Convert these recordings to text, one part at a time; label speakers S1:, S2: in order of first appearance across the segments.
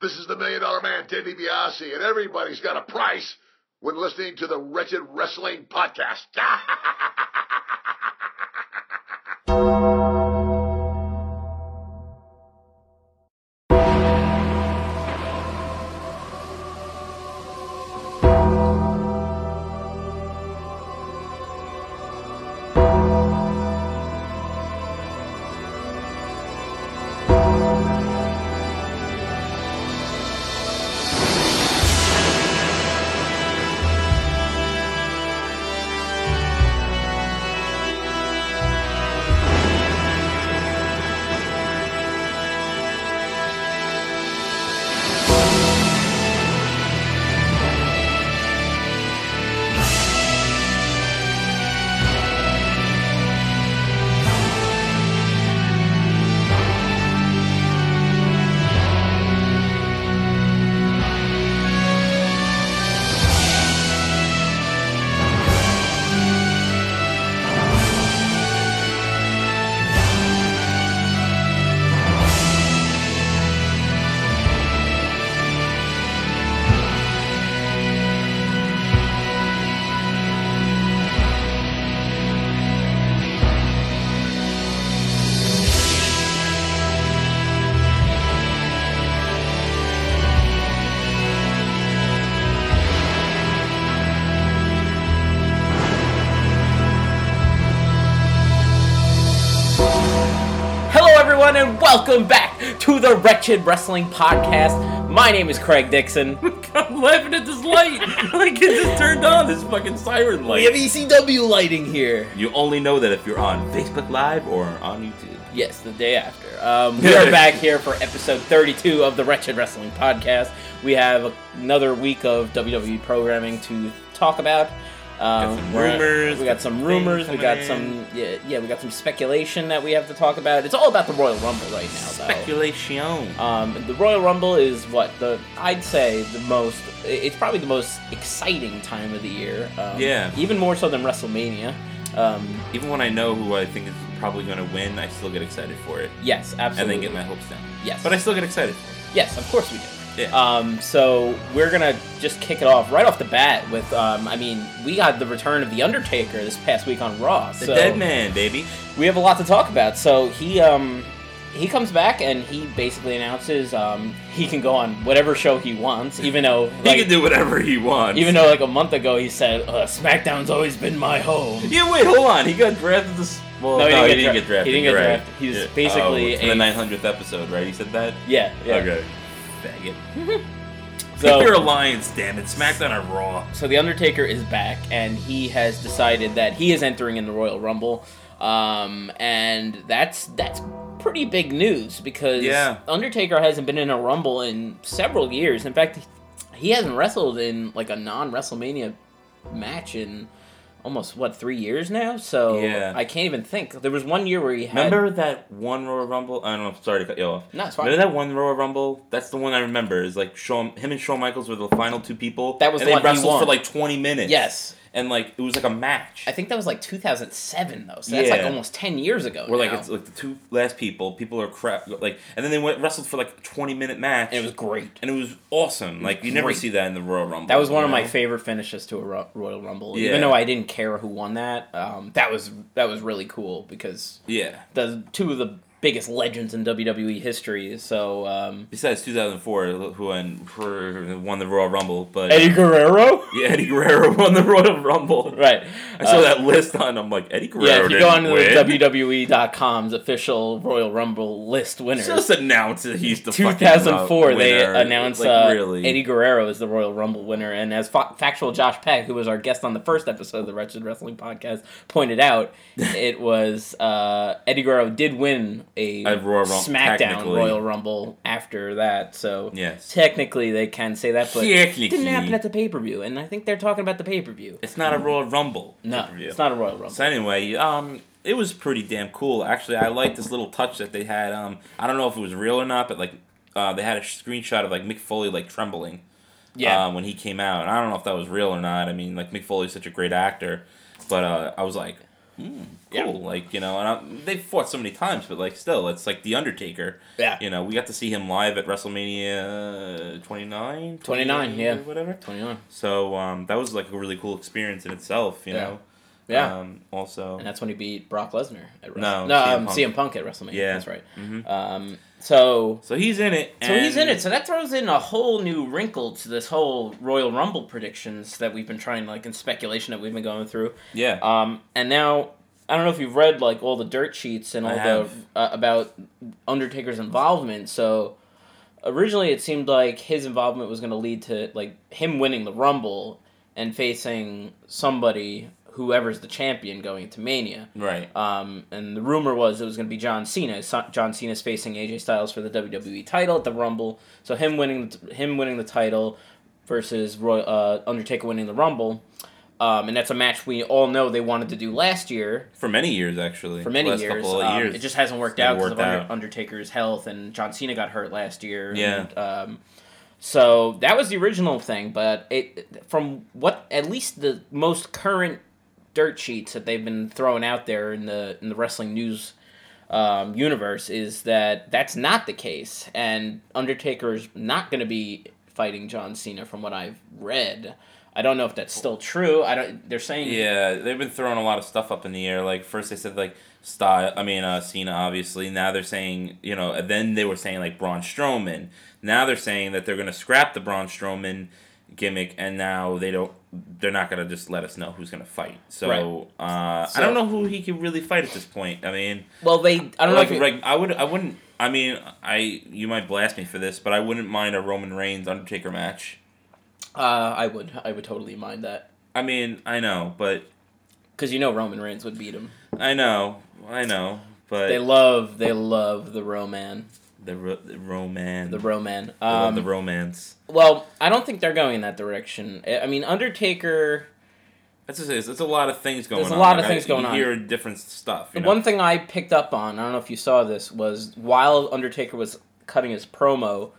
S1: This is the Million Dollar Man, Ted DiBiase, and everybody's got a price when listening to the Wretched Wrestling Podcast.
S2: welcome back to the Wretched Wrestling Podcast. My name is Craig Dixon.
S3: I'm laughing at this light. like it just turned on this fucking siren light.
S2: We have. ECW lighting here.
S3: You only know that if you're on Facebook Live or on YouTube.
S2: Yes, the day after. Um, we are back here for episode 32 of the Wretched Wrestling Podcast. We have another week of WWE programming to talk about. Um,
S3: some rumors,
S2: We got
S3: got
S2: some rumors. We got some. Yeah, yeah, we got some speculation that we have to talk about. It's all about the Royal Rumble right now, though.
S3: Speculation.
S2: Um, the Royal Rumble is what the I'd say the most. It's probably the most exciting time of the year. Um,
S3: Yeah.
S2: Even more so than WrestleMania. Um,
S3: Even when I know who I think is probably going to win, I still get excited for it.
S2: yes, absolutely.
S3: And then get my hopes down.
S2: Yes.
S3: But I still get excited
S2: yes, of course we do.
S3: Yeah.
S2: Um, so we're gonna just kick it off right off the bat with. Um, I mean, we got the return of the Undertaker this past week on Raw.
S3: the
S2: so
S3: Dead Man, baby.
S2: we have a lot to talk about. So he um he comes back and he basically announces um he can go on whatever show he wants, even though
S3: he can do whatever he wants.
S2: even though like a month ago he said uh, SmackDown's always been my home.
S3: Yeah, wait, hold on. He got drafted this. Well,
S2: No,
S3: no,
S2: he
S3: he
S2: didn't
S3: didn't,
S2: get
S3: get, drafted.
S2: he didn't get drafted. He was
S3: Yeah.
S2: basically
S3: oh, for
S2: a-
S3: the 900th episode, right? He said that.
S2: Yeah, yeah.
S3: Okay. Faggot.
S2: So-
S3: Pick your alliance, damn it. SmackDown or Raw.
S2: So the Undertaker is back, and he has decided that he is entering in the Royal Rumble, um, and that's that's pretty big news because
S3: Yeah.
S2: Undertaker hasn't been in a Rumble in several years. In fact, he hasn't wrestled in like a non WrestleMania match in almost what three years now. So
S3: Yeah.
S2: I can't even think. There was one year where he had.
S3: Remember that one Royal Rumble? I don't know. Sorry to cut you off.
S2: No, it's fine.
S3: Remember that one Royal Rumble? That's the one I remember. Is like Shawn, him and Shawn Michaels were the final two people.
S2: That was
S3: and
S2: the
S3: they
S2: one he
S3: wrestled
S2: won.
S3: for like twenty minutes.
S2: Yes,
S3: and like it was like a match.
S2: I think that was like 2007 though. So that's like almost 10 years ago.
S3: Where like
S2: now.
S3: it's like the two last people, people are crap. Like, and then they went wrestled for like a twenty minute match,
S2: and it was great.
S3: and it was awesome. Like you never
S2: great.
S3: see that in the Royal Rumble.
S2: That was one
S3: you
S2: of my
S3: know?
S2: favorite finishes to a Ro- Royal Rumble.
S3: Yeah.
S2: Even though I didn't care who won that, um, that was that was really cool because
S3: Yeah.
S2: the two of the biggest legends in WWE history. So um,
S3: Besides 2004, who won, who won the Royal Rumble, but
S2: Eddie Guerrero,
S3: yeah, Eddie Guerrero won the Royal Rumble.
S2: right?
S3: I saw
S2: Uh,
S3: that list on. I'm like Eddie Guerrero.
S2: Yeah, if you go on
S3: win.
S2: WWE.com's official Royal Rumble list winners.
S3: Just announce that he's the
S2: 2004,
S3: winner.
S2: they announced
S3: like,
S2: uh,
S3: really.
S2: Eddie Guerrero is the Royal Rumble winner, and as fa- factual Josh Peck, who was our guest on the first episode of the Wretched Wrestling Podcast, pointed out, it was uh, Eddie Guerrero did win a,
S3: A Royal Rum-
S2: SmackDown. Royal Rumble after that, so
S3: Yes.
S2: technically they can say that, but it didn't happen at the pay per view, and I think they're talking about the pay per view.
S3: It's not a Royal Rumble.
S2: No,
S3: pay-per-view.
S2: it's not a Royal Rumble.
S3: So anyway, um, it was pretty damn cool. Actually, I liked this little touch that they had. Um, I don't know if it was real or not, but like, uh, they had a screenshot of like Mick Foley like trembling.
S2: Yeah.
S3: Uh, when he came out, and I don't know if that was real or not. I mean, like Mick Foley's such a great actor, but uh, I was like,
S2: Yeah.
S3: Cool, like you know, and I, they've fought so many times, but like still, it's like the Undertaker.
S2: Yeah.
S3: You know, we got to see him live at WrestleMania 29?
S2: 29, yeah.
S3: Whatever.
S2: 29.
S3: So um, that was like a really cool experience in itself, you
S2: Yeah.
S3: know?
S2: Yeah.
S3: Um, also,
S2: and that's when he beat Brock Lesnar at
S3: No,
S2: Wrestle- no
S3: CM
S2: um,
S3: Punk.
S2: CM Punk at WrestleMania.
S3: Yeah.
S2: That's right.
S3: Mhm.
S2: Um, so
S3: so he's in it.
S2: So he's in it. So that throws in a whole new wrinkle to this whole Royal Rumble predictions that we've been trying, like in speculation that we've been going through.
S3: Yeah.
S2: Um, and now I don't know if you've read like all the dirt sheets and all the uh, about Undertaker's involvement. So originally it seemed like his involvement was going to lead to like him winning the Rumble and facing somebody, whoever's the champion, going to Mania.
S3: right.
S2: Um, and the rumor was it was going to be John Cena. So- John Cena's facing AJ Styles for the WWE title at the Rumble. So him winning him winning the title versus Roy, uh, Undertaker winning the Rumble. Um, and that's a match we all know they wanted to do last year
S3: For many years, actually.
S2: for many years.
S3: Couple of
S2: Um,
S3: years.
S2: It just hasn't worked out because of
S3: out.
S2: Undertaker's health, and John Cena got hurt last year.
S3: Yeah.
S2: And, um, so that was the original thing, but it from what at least the most current dirt sheets that they've been throwing out there in the in the wrestling news um, universe is that that's not the case, and Undertaker is not going to be fighting John Cena from what I've read. I don't know if that's still true. I don't. They're saying
S3: Yeah, they've been throwing a lot of stuff up in the air. Like first they said like style. I mean, uh, Cena obviously. Now they're saying you know. Then they were saying like Braun Strowman. Now they're saying that they're gonna scrap the Braun Strowman gimmick, and now they don't. They're not gonna just let us know who's gonna fight. So, uh,
S2: So-
S3: I don't know who he can really fight at this point. I mean,
S2: Well, they. I don't
S3: like,
S2: know. If
S3: like I would. I wouldn't. I mean, I you might blast me for this, but I wouldn't mind a Roman Reigns Undertaker match.
S2: Uh, I would. I would totally mind that
S3: I mean, I know, but
S2: because you know Roman Reigns would beat him.
S3: I know, I know, but
S2: They love. They love the Roman.
S3: The, ro- the romance.
S2: The Roman. Um,
S3: the romance.
S2: well, I don't think they're going in that direction. I mean, Undertaker.
S3: That's just, it's, it's a lot of things going on.
S2: There's a lot of
S3: Like,
S2: things
S3: I,
S2: going
S3: you
S2: on.
S3: hear different stuff. You
S2: The
S3: know?
S2: one thing I picked up on, I don't know if you saw this, was while Undertaker was cutting his promo,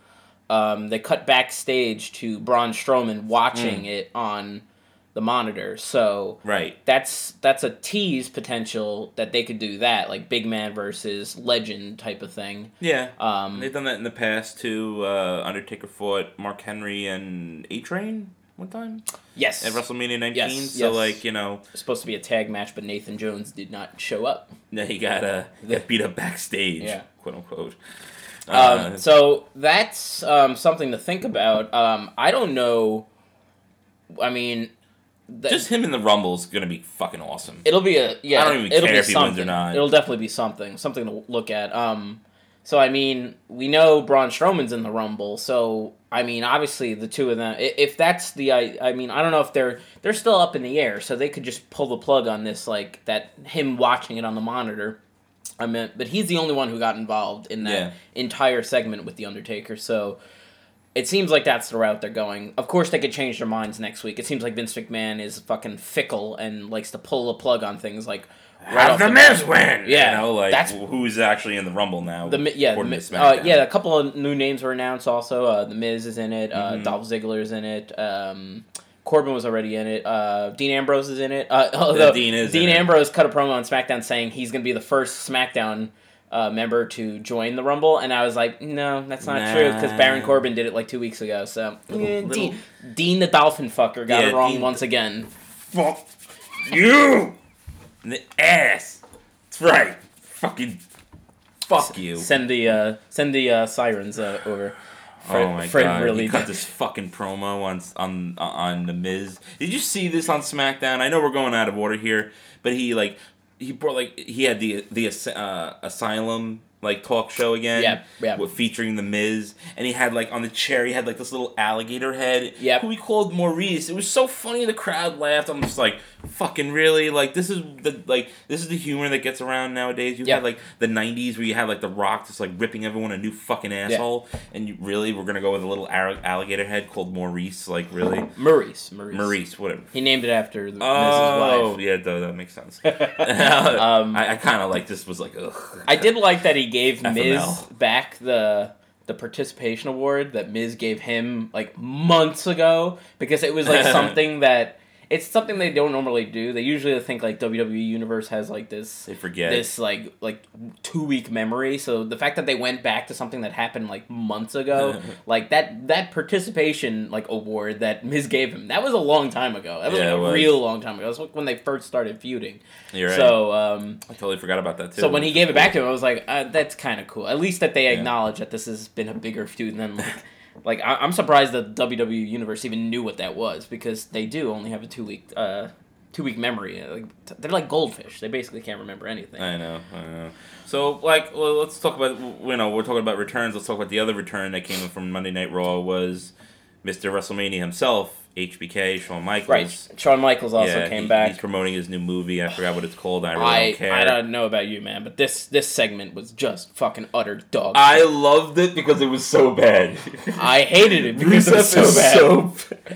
S2: um, they cut backstage to Braun Strowman watching it on the monitor. So
S3: Right.
S2: that's that's a tease potential that they could do that, like big man versus legend type of thing.
S3: Yeah.
S2: Um,
S3: They've done that in the past too. Uh, Undertaker fought Mark Henry and A Train one time
S2: yes,
S3: at WrestleMania 19.
S2: Yes,
S3: so
S2: yes.
S3: like you know,
S2: It's supposed to be a tag match, but Nathan Jones did not show up.
S3: now he got uh, got beat up backstage,
S2: Yeah.
S3: quote unquote.
S2: Um,
S3: Uh,
S2: so that's um, something to think about. Um, I don't know. I mean, the,
S3: just him in the Rumble is gonna be fucking awesome.
S2: it'll be a yeah.
S3: I don't even
S2: it'll
S3: care
S2: be
S3: if he wins or not.
S2: It'll definitely be something, something to look at. Um, so I mean, we know Braun Strowman's in the Rumble, so I mean, obviously the two of them. If that's the, I, I mean, I don't know if they're they're still up in the air, so they could just pull the plug on this, like that him watching it on the monitor. I mean, but he's the only one who got involved in that
S3: Yeah.
S2: entire segment with the Undertaker, so. It seems like that's the route they're going. Of course, they could change their minds next week. It seems like Vince McMahon is fucking fickle and likes to pull the plug on things like. right
S3: Have the
S2: bat.
S3: Miz win.
S2: Yeah,
S3: You know, like
S2: that's-
S3: who's actually in the Rumble now?
S2: The yeah, the, uh, yeah, a couple of new names were announced. Also, uh, the Miz is in it. Uh,
S3: Mhm.
S2: Dolph Ziggler's in it. Um, Corbin was already in it. Uh, Dean Ambrose is in it. Uh, although
S3: Dean is
S2: Dean
S3: in it.
S2: Ambrose cut a promo on SmackDown saying he's going to be the first SmackDown uh, member to join the Rumble, and I was like, no, that's not true because Baron Corbin did it like two weeks ago. So
S3: Little-
S2: eh,
S3: little-
S2: Dean, Dean the Dolphin fucker got
S3: Yeah,
S2: it wrong
S3: Dean-
S2: once again.
S3: Fuck you in the ass. That's right. Fucking fuck you.
S2: Send the uh, send the uh, sirens uh, over. Fred,
S3: oh my
S2: Fred
S3: god!
S2: really
S3: he cut this fucking promo on on on the Miz. Did you see this on SmackDown? I know we're going out of order here, but he like he brought like he had the the uh, Asylum like talk show again.
S2: Yeah, yeah.
S3: with- Featuring the Miz, and he had like on the chair he had like this little alligator head.
S2: Yep.
S3: Who he called Maurice. It was so funny. The crowd laughed. I'm just like, fucking really? Like this is the like this is the humor that gets around nowadays. You
S2: Yeah.
S3: had like the '90s where you had like the Rock just like ripping everyone a new fucking asshole, and you really we're gonna go with a little alligator head called Maurice. Like really,
S2: Maurice, Maurice.
S3: Maurice, whatever.
S2: He named it after the,
S3: Oh yeah, that, that makes sense.
S2: Um,
S3: I, I kind of like this was like ugh.
S2: I did like that he gave Miz back the the participation award that Miz gave him like months ago because it was like something that it's something they don't normally do. They usually think like WWE Universe has like this
S3: They forget.
S2: this like like two week memory. So the fact that they went back to something that happened like months ago, like that that participation like award that Miz gave him, that was a long time ago. That was
S3: Yeah,
S2: like, a
S3: was.
S2: real long time ago. That's like when they first started feuding.
S3: You're right.
S2: So um,
S3: I totally forgot about that too.
S2: so when he gave it back to him, I was like, uh, that's kind of cool. At least that they
S3: Yeah.
S2: acknowledge that this has been a bigger feud than like. Like I- I'm surprised that WWE Universe even knew what that was because they do only have a two week uh two week memory. Like t- they're like goldfish. They basically can't remember anything.
S3: I know, I know. So, like, well, let's talk about, you know, we're talking about returns. Let's talk about the other return that came from Monday Night Raw was Mr. WrestleMania himself, HBK, Shawn Michaels.
S2: Right. Shawn Michaels also
S3: Yeah,
S2: came
S3: he-
S2: back.
S3: He's promoting his new movie. I forgot what it's called. I really
S2: I
S3: don't care.
S2: I don't know about you, man, but this this segment was just fucking utter dog.
S3: I loved it because it was so bad.
S2: I hated it because it was so bad.
S3: so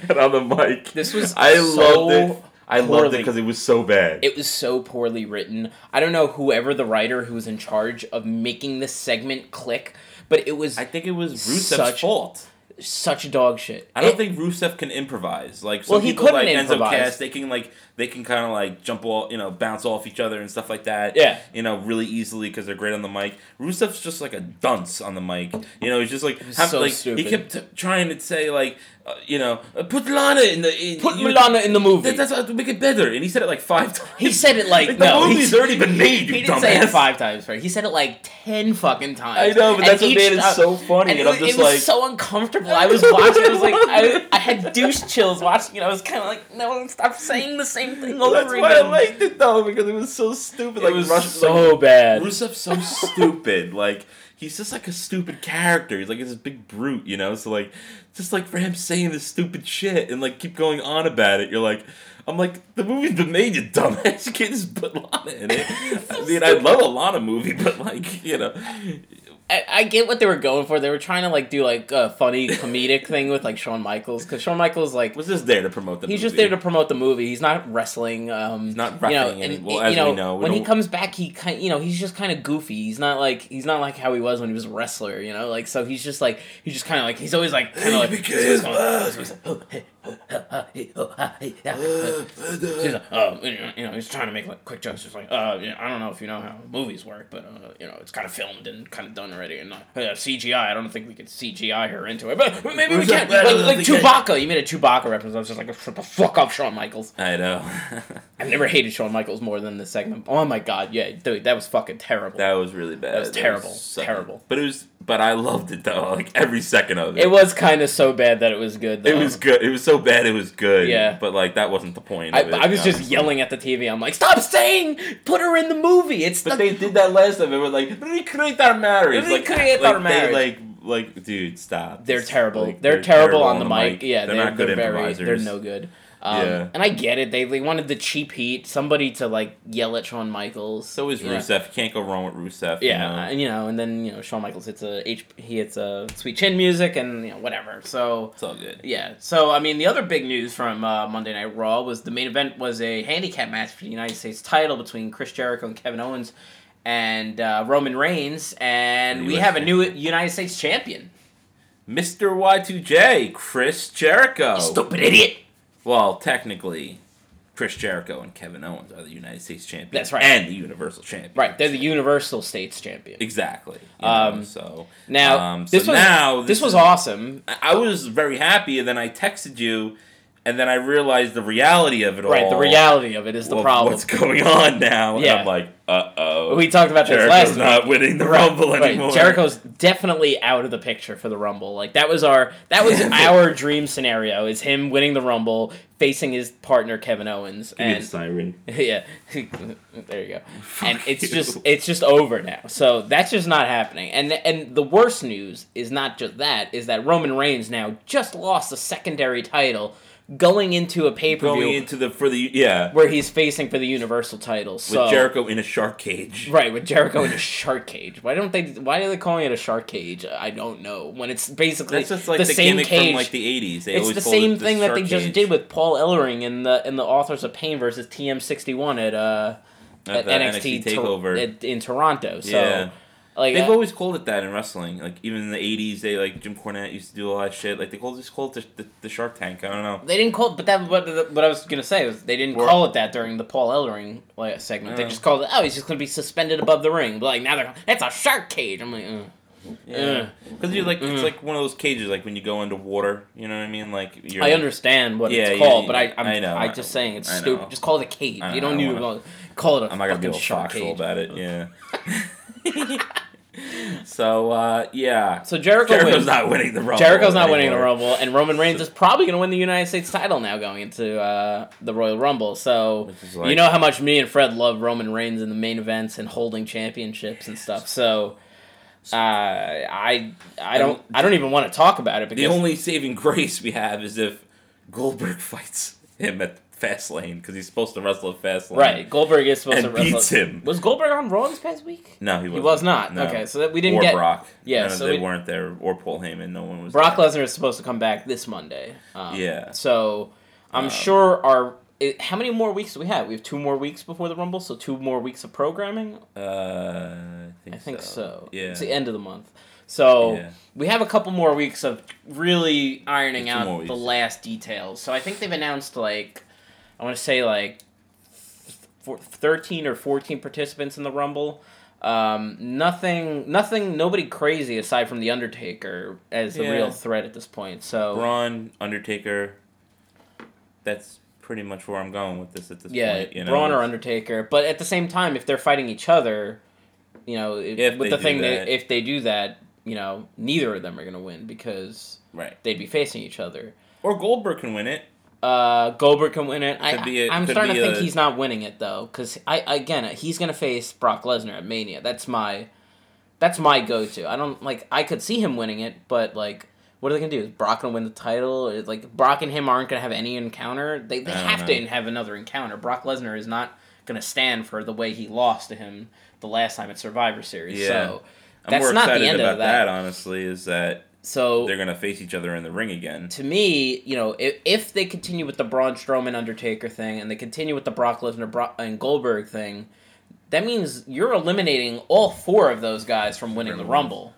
S3: bad on the mic.
S2: This was
S3: I
S2: so
S3: loved it. I loved it because it was so bad.
S2: It was so poorly written. I don't know whoever the writer who was in charge of making this segment click, but it was
S3: I think it was Rusev's fault.
S2: Such dog shit.
S3: I don't
S2: It-
S3: think Rusev can improvise. Like some
S2: Well, he
S3: people like
S2: improvise.
S3: Cass, they can like they can kind of like jump all you know bounce off each other and stuff like that.
S2: Yeah.
S3: you know really easily because they're great on the mic. Rusev's just like a dunce on the mic. You know, he's just like
S2: was so
S3: like
S2: stupid.
S3: he kept t- trying to say like uh, you know uh, put Lana in the in,
S2: Put
S3: you-
S2: Milana in the movie.
S3: That, that's how to make it better, and he said it like five times.
S2: He said it like,
S3: the
S2: no, he-
S3: movie's already been made. You
S2: he didn't say it five times, right? He said it like ten fucking times.
S3: I know, but
S2: And
S3: that's what made it so funny,
S2: And,
S3: and
S2: it,
S3: I'm
S2: was-
S3: just
S2: it was
S3: like-
S2: so uncomfortable. I was watching. I was like, I, I had douche chills watching it. I was kind of like, no, stop saying the same thing over
S3: That's
S2: again.
S3: why I liked it though because it was so stupid.
S2: Like it
S3: like
S2: was
S3: Rush,
S2: so
S3: like,
S2: bad.
S3: Rusev's so stupid. Like he's just like a stupid character. He's like this big brute, you know. So like, just like for him saying this stupid shit and like keep going on about it, you're like. I'm like, the movie's been made, you dumbass. You can't just put Lana in it. I mean, I'd love a Lana movie, but like, you know,
S2: I, I get what they were going for. They were trying to like do like a funny comedic thing with like Shawn Michaels because Shawn Michaels like
S3: was just there to promote the
S2: he's
S3: movie.
S2: just there to promote the movie. He's not wrestling. Um,
S3: He's not
S2: you know, and,
S3: well,
S2: you
S3: as we
S2: know,
S3: know,
S2: when he
S3: don't-
S2: comes back, he kind, you know, he's just kind of goofy. He's not like he's not like how he was when he was a wrestler. You know, like so he's just like he's just kind of like he's always like kind of like
S3: Hey,
S2: he's always
S3: because-
S2: going, he's like, oh, you know, he's trying to make like quick jokes. Just like, uh, you know, I don't know if you know how movies work, but uh, you know, it's kind of filmed and kind of done already, and uh, CGI. I don't think we could CGI her into it, but maybe we can.
S3: that?
S2: Like, like Chewbacca, you made a Chewbacca reference. I was just like, shut the fuck up, Shawn Michaels.
S3: I know.
S2: I've never hated Shawn Michaels more than this segment. Oh my god, yeah, dude, that was fucking terrible.
S3: that was really bad.
S2: That was terrible.
S3: so-
S2: Terrible.
S3: But it was. But I loved it though. Like every second of it.
S2: it was kind of so bad that it was good. Though.
S3: It was good. It was so bad. It was good.
S2: Yeah.
S3: But like that wasn't the point.
S2: I,
S3: it,
S2: I was just
S3: honestly.
S2: yelling at the TV. I'm like, stop saying, put her in the movie. It's
S3: But
S2: the
S3: they did that last time. They were like, recreate our marriage. Like,
S2: Recreate
S3: like,
S2: our
S3: they,
S2: marriage.
S3: like, like, dude, stop.
S2: They're terrible.
S3: like,
S2: they're, terrible, on the mic. Yeah,
S3: they're,
S2: they're,
S3: not good
S2: they're very. They're no good. Um,
S3: Yeah.
S2: And I get it. They they wanted the cheap heat, somebody to like yell at Shawn Michaels.
S3: So is. Rusev. You can't go wrong with Rusev. you
S2: Yeah,
S3: know?
S2: and you know, and then you know, Shawn Michaels hits a H, he hits a sweet chin music, and you know, whatever. So
S3: it's all good.
S2: yeah, so I mean, the other big news from uh, Monday Night Raw was the main event was a handicap match for the United States title between Chris Jericho and Kevin Owens and uh, Roman Reigns, and we have a new United States champion.
S3: Mr. Y2J, Chris Jericho.
S2: Stupid idiot.
S3: Well, technically, Chris Jericho and Kevin Owens are the United States champions.
S2: That's right.
S3: And the Universal champion.
S2: Right, they're the Universal States champion.
S3: Exactly. you know,
S2: Um,
S3: so
S2: Now,
S3: um, so
S2: this was
S3: now
S2: this, was
S3: is-
S2: awesome.
S3: I- I was very happy, and then I texted you, and then I realized the reality of it all.
S2: Right, the reality of it is the
S3: of
S2: problem.
S3: What's going on now?
S2: Yeah.
S3: And I'm like, uh oh.
S2: We talked about this
S3: Jericho's
S2: last
S3: not winning the
S2: Right,
S3: Rumble
S2: right.
S3: anymore.
S2: Jericho's definitely out of the picture for the Rumble. Like that was our that was our dream scenario is him winning the Rumble, facing his partner Kevin Owens,
S3: Give
S2: and
S3: siren.
S2: yeah, there you go. and it's
S3: you.
S2: just it's just over now. So that's just not happening. And and the worst news is not just that is that Roman Reigns now just lost the secondary title going into a pay per view, Going
S3: into the for the yeah
S2: where he's facing for the Universal title.
S3: with
S2: So
S3: Jericho in a shark cage.
S2: Right, with Jericho in a shark cage. Why don't they? Why are they calling it a shark cage? I don't know. When it's basically
S3: That's just like
S2: the,
S3: the,
S2: same cage.
S3: from like the '80s.
S2: It's the
S3: called it
S2: same
S3: the
S2: thing that they
S3: shark
S2: just did with Paul Ellering in the in the Authors of Pain versus TM sixty one at uh
S3: At
S2: at, NXT,
S3: NXT takeover.
S2: at- in Toronto. So
S3: Yeah.
S2: Like
S3: They've
S2: uh,
S3: always called it that in wrestling. Like even in the '80s, they like Jim Cornette used to do a lot of shit. Like they called just called it the, the, the Shark Tank. I don't know.
S2: They didn't call it, but that what what I was gonna say was they didn't
S3: Or-
S2: call it that during the Paul Ellering like segment. They just called it, oh, he's just gonna be suspended above the ring. But like now they're, it's a shark cage. I'm like, uh.
S3: Yeah, because you're like it's like one of those cages, like when you go into water. You know what I mean? Like you're.
S2: I understand what
S3: Yeah,
S2: it's
S3: yeah,
S2: called, but I I'm,
S3: I know.
S2: I just saying it's stupid. Just call it a cage.
S3: I
S2: you
S3: know,
S2: don't
S3: I
S2: need
S3: don't
S2: to
S3: wanna-
S2: call it a
S3: I'm not gonna be all
S2: shark
S3: factual
S2: cage.
S3: about it. Yeah. so uh, yeah.
S2: So Jericho
S3: Jericho's
S2: wins.
S3: not winning the Rumble.
S2: Jericho's not winning the
S3: anymore.
S2: Rumble, and Roman Reigns is probably going to win the United States title now going into uh, the Royal Rumble. So
S3: is
S2: you know how much me and Fred love Roman Reigns in the main events and holding championships and stuff. So uh, I I don't I don't even want to talk about it because
S3: The only saving grace we have is if Goldberg fights him at Fastlane because he's supposed to wrestle at Fastlane.
S2: right Goldberg is supposed
S3: And
S2: to wrestle.
S3: beats him.
S2: Was Goldberg on Raw this past week?
S3: No, he
S2: He
S3: wasn't.
S2: was not.
S3: No.
S2: Okay, so that we didn't
S3: or
S2: get
S3: Brock.
S2: Yeah, so
S3: they
S2: we-
S3: weren't there. Or Paul Heyman. No one was.
S2: Brock
S3: there.
S2: Lesnar is supposed to come back this Monday. Um,
S3: Yeah.
S2: So I'm
S3: Um,
S2: sure our. It, how many more weeks do we have? We have two more weeks before the Rumble, so two more weeks of programming.
S3: Uh, I think,
S2: I think so.
S3: Yeah.
S2: It's the end of the month. So
S3: Yeah.
S2: we have a couple more weeks of really ironing
S3: Yeah, two more
S2: out the last details. So I think they've announced like I want to say like four, 13 or 14 participants in the Rumble. Um, nothing, nothing, nobody crazy aside from the Undertaker as the
S3: Yeah.
S2: real threat at this point. So
S3: Braun, Undertaker. That's pretty much where I'm going with this at this
S2: yeah,
S3: point. You know?
S2: Braun or Undertaker. But at the same time, if they're fighting each other, you know, if,
S3: If
S2: with the thing
S3: that.
S2: that if they do that, you know, neither of them are gonna win because
S3: Right.
S2: they'd be facing each other.
S3: Or Goldberg can win it.
S2: Uh, Goldberg can win it. I,
S3: be a,
S2: I'm starting to think
S3: a-
S2: he's not winning it though, because I again he's gonna face Brock Lesnar at Mania. That's my, that's my go-to. I don't like. I could see him winning it, but like, what are they gonna do? Is Brock gonna win the title? Like Brock and him aren't gonna have any encounter. They they have
S3: know.
S2: to have another encounter. Brock Lesnar is not gonna stand for the way he lost to him the last time at Survivor Series.
S3: Yeah.
S2: So
S3: I'm
S2: that's
S3: more
S2: not the end
S3: about
S2: of that.
S3: Honestly, is that
S2: So
S3: they're gonna face each other in the ring again.
S2: to me, you know, if, if they continue with the Braun Strowman Undertaker thing and they continue with the Brock Lesnar Bro- and Goldberg thing, that means you're eliminating all four of those guys from winning the Rumble,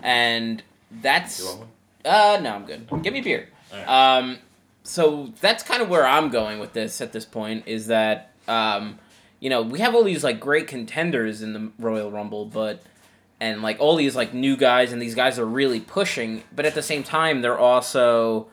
S2: and that's uh no, I'm good. Give me beer. Um, so that's kind of where I'm going with this at this point is that um, you know, we have all these like great contenders in the Royal Rumble, but and like all these like new guys and these guys are really pushing, but at the same time they're also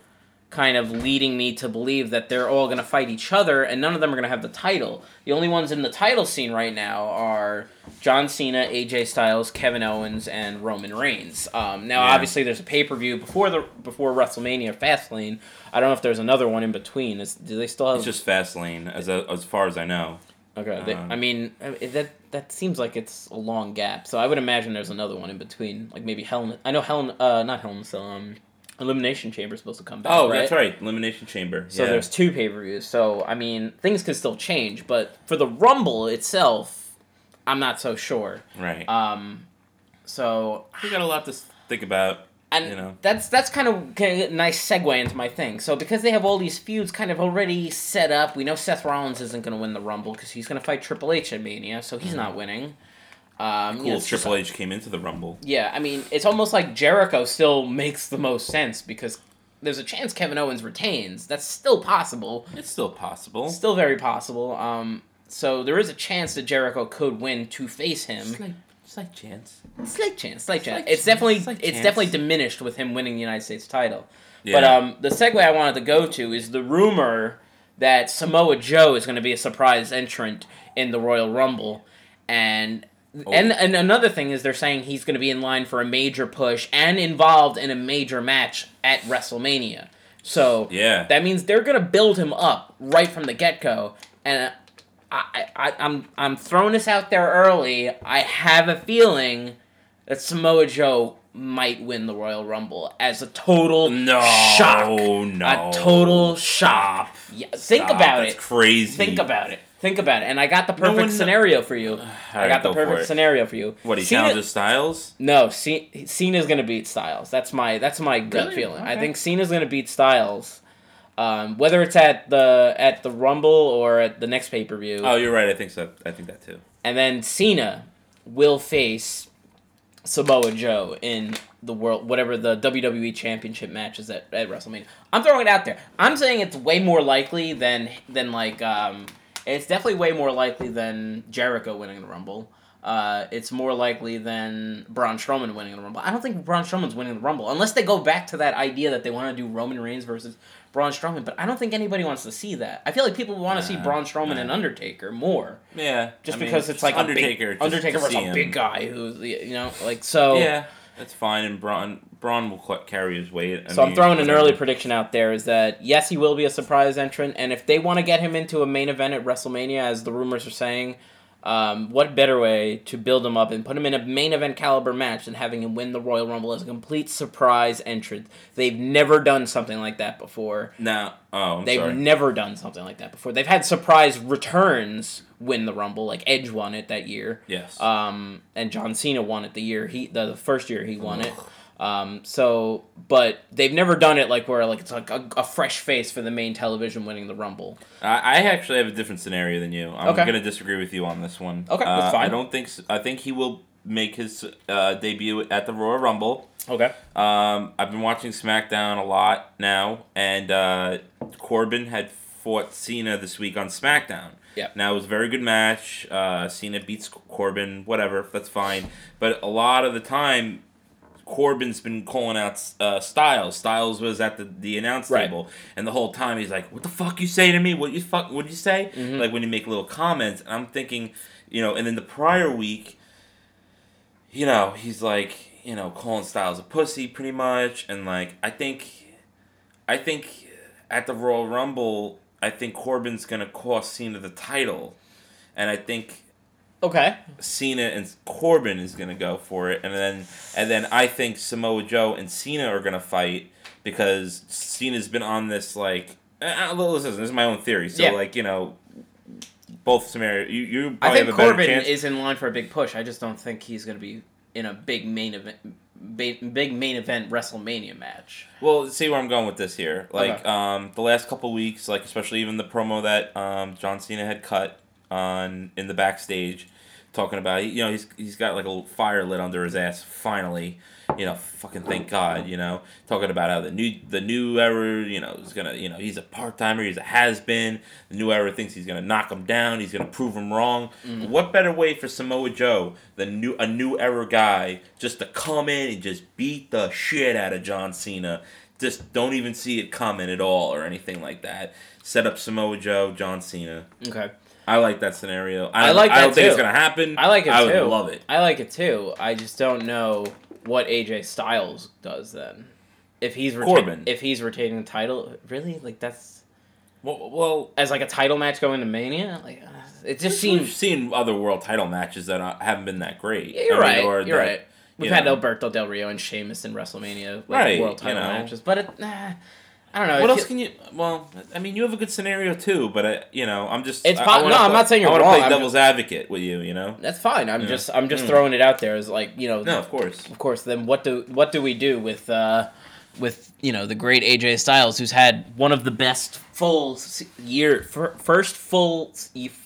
S2: kind of leading me to believe that they're all going to fight each other and none of them are going to have the title. The only ones in the title scene right now are John Cena, AJ Styles, Kevin Owens, and Roman Reigns. Um, now,
S3: Yeah.
S2: obviously, there's a pay per view before the before WrestleMania, Fastlane. I don't know if there's another one in between. Is, do they still have?
S3: It's just Fastlane, as as far as I know.
S2: Okay, they,
S3: Um,
S2: I mean that that seems like it's a long gap. So I would imagine there's another one in between, like maybe Helen. I know Helen. uh, not a Cell. Um, Elimination Chamber is supposed to come back.
S3: Oh,
S2: right?
S3: that's right, Elimination Chamber.
S2: So
S3: yeah.
S2: there's two pay per views. So I mean, things could still change, but for the Rumble itself, I'm not so sure.
S3: right.
S2: Um, so
S3: we got a lot to think about.
S2: And
S3: You know.
S2: that's that's kind of, a nice segue into my thing. So because they have all these feuds kind of already set up, we know Seth Rollins isn't going to win the Rumble because he's going to fight Triple H at Mania, so he's not winning. Um, you
S3: Cool.
S2: know, it's just-
S3: Triple H came into the Rumble.
S2: yeah, I mean, it's almost like Jericho still makes the most sense because there's a chance Kevin Owens retains. That's still possible.
S3: It's still possible.
S2: Still very possible. Um, so there is a chance that Jericho could win to face him.
S3: Slight, slight chance.
S2: Slight chance, slight chance.
S3: Slight
S2: it's
S3: chance,
S2: definitely
S3: slight
S2: it's
S3: chance.
S2: definitely diminished with him winning the United States title.
S3: Yeah.
S2: But um, the segue I wanted to go to is the rumor that Samoa Joe is going to be a surprise entrant in the Royal Rumble, and
S3: Oh.
S2: and and another thing is they're saying he's going to be in line for a major push and involved in a major match at WrestleMania. So
S3: Yeah.
S2: that means they're going to build him up right from the get go, and. I, I, I'm I'm throwing this out there early. I have a feeling that Samoa Joe might win the Royal Rumble as a total
S3: No.
S2: shock.
S3: No.
S2: A total shock. Yeah, think
S3: Stop,
S2: about
S3: that's
S2: it.
S3: crazy.
S2: Think about it. Think about it. And I got the perfect
S3: one-
S2: scenario for you. I got the
S3: go for
S2: perfect scenario for you.
S3: What he
S2: Cena-
S3: challenges Styles?
S2: No, C- Cena's gonna beat Styles. That's my that's my gut
S3: Really?
S2: feeling. I
S3: Okay.
S2: think Cena's gonna beat Styles. Um, whether it's at the at the Rumble or at the next pay per view.
S3: Oh, you're right. I think so. I think that too.
S2: And then Cena will face Samoa Joe in the world, whatever the WWE Championship matches at, at WrestleMania. I'm throwing it out there. I'm saying it's way more likely than than like um, it's definitely way more likely than Jericho winning the Rumble. Uh, it's more likely than Braun Strowman winning the Rumble. I don't think Braun Strowman's winning the Rumble unless they go back to that idea that they want to do Roman Reigns versus Braun Strowman. But I don't think anybody wants to see that. I feel like people want to see Braun Strowman
S3: nah.
S2: and Undertaker more,
S3: Yeah,
S2: just
S3: I mean,
S2: because it's like
S3: Undertaker.
S2: a big, Undertaker versus a big guy who's you know like so.
S3: Yeah, that's fine. And Braun Braun will carry his weight. I
S2: So I'm throwing an early prediction out there is that yes, he will be a surprise entrant, and if they want to get him into a main event at WrestleMania, as the rumors are saying, um, what better way to build him up and put him in a main event caliber match than having him win the Royal Rumble as a complete surprise entrant? They've never done something like that before.
S3: No, oh, I'm
S2: They've
S3: sorry.
S2: never done something like that before. They've had surprise returns win the Rumble, like Edge won it that year.
S3: yes.
S2: Um, and John Cena won it the year he the, the first year he won it. Um, so, but they've never done it like where like it's like a, a fresh face for the main television winning the Rumble.
S3: I, I actually have a different scenario than you. I'm
S2: Okay.
S3: gonna disagree with you on this one.
S2: Okay,
S3: Uh,
S2: that's fine.
S3: I don't think. s- I think he will make his uh, debut at the Royal Rumble.
S2: Okay.
S3: Um, I've been watching SmackDown a lot now, and uh, Corbin had fought Cena this week on SmackDown.
S2: Yeah.
S3: Now it was a very good match. Uh, Cena beats Corbin, whatever, that's fine. But a lot of the time, Corbin's been calling out uh, Styles. Styles was at the, the announce
S2: Right.
S3: table, and the whole time he's like, "What the fuck you say to me? What you fuck? What you say?"
S2: Mm-hmm.
S3: Like when you make little comments, and I'm thinking, you know. And then the prior week, you know, he's like, you know, calling Styles a pussy pretty much, and like I think, I think at the Royal Rumble, I think Corbin's gonna cost Cena the title, and I think
S2: Okay.
S3: Cena and Corbin is gonna go for it, and then and then I think Samoa Joe and Cena are gonna fight because Cena's been on this like. Uh, listen, this is my own theory. So
S2: Yeah.
S3: like you know, both scenario you you
S2: I think Corbin is in line for a big push. I just don't think he's going to be in a big main event, big main event WrestleMania match.
S3: Well, see where I'm going with this here. Like
S2: Okay.
S3: um, the last couple weeks, like especially even the promo that um, John Cena had cut on in the backstage, talking about you know he's he's got like a little fire lit under his ass finally. You know, fucking thank God. You know, talking about how the new the new era, you know, is gonna you know he's a part timer, he's a has been. The new era thinks he's gonna knock him down, he's gonna prove him wrong. Mm. What better way for Samoa Joe, the new a new era guy, just to come in and just beat the shit out of John Cena? Just don't even see it coming at all or anything like that. Set up Samoa Joe, John Cena.
S2: Okay.
S3: I like that scenario.
S2: I
S3: don't-
S2: like
S3: I don't
S2: that
S3: think it's gonna happen.
S2: I like it
S3: I
S2: too.
S3: would love it.
S2: I like it too. I just don't know what AJ Styles does then. If he's reta-
S3: Corbin.
S2: if he's retaining the title, really like that's
S3: Well, well
S2: as like a title match going to Mania. Like uh, it just
S3: we've
S2: seems.
S3: seen other world title matches that uh, haven't been that great.
S2: Yeah, you're
S3: I mean,
S2: right. You're
S3: that-
S2: right. We've
S3: you
S2: had
S3: know.
S2: Alberto Del Rio and Sheamus in WrestleMania, like
S3: Right,
S2: world
S3: you
S2: title
S3: know.
S2: matches, but it, nah, I don't know.
S3: What else
S2: feel-
S3: can you? Well, I mean, you have a good scenario too, but I, you know, I'm just.
S2: It's
S3: I- I
S2: no, I'm not saying you're
S3: I wanna play
S2: I'm
S3: devil's advocate with you. You know.
S2: That's fine. I'm
S3: Yeah.
S2: just I'm just
S3: Mm.
S2: throwing it out there as like you know
S3: No, of course.
S2: of course then what do what do we do with uh with you know the great AJ Styles who's had one of the best full year first full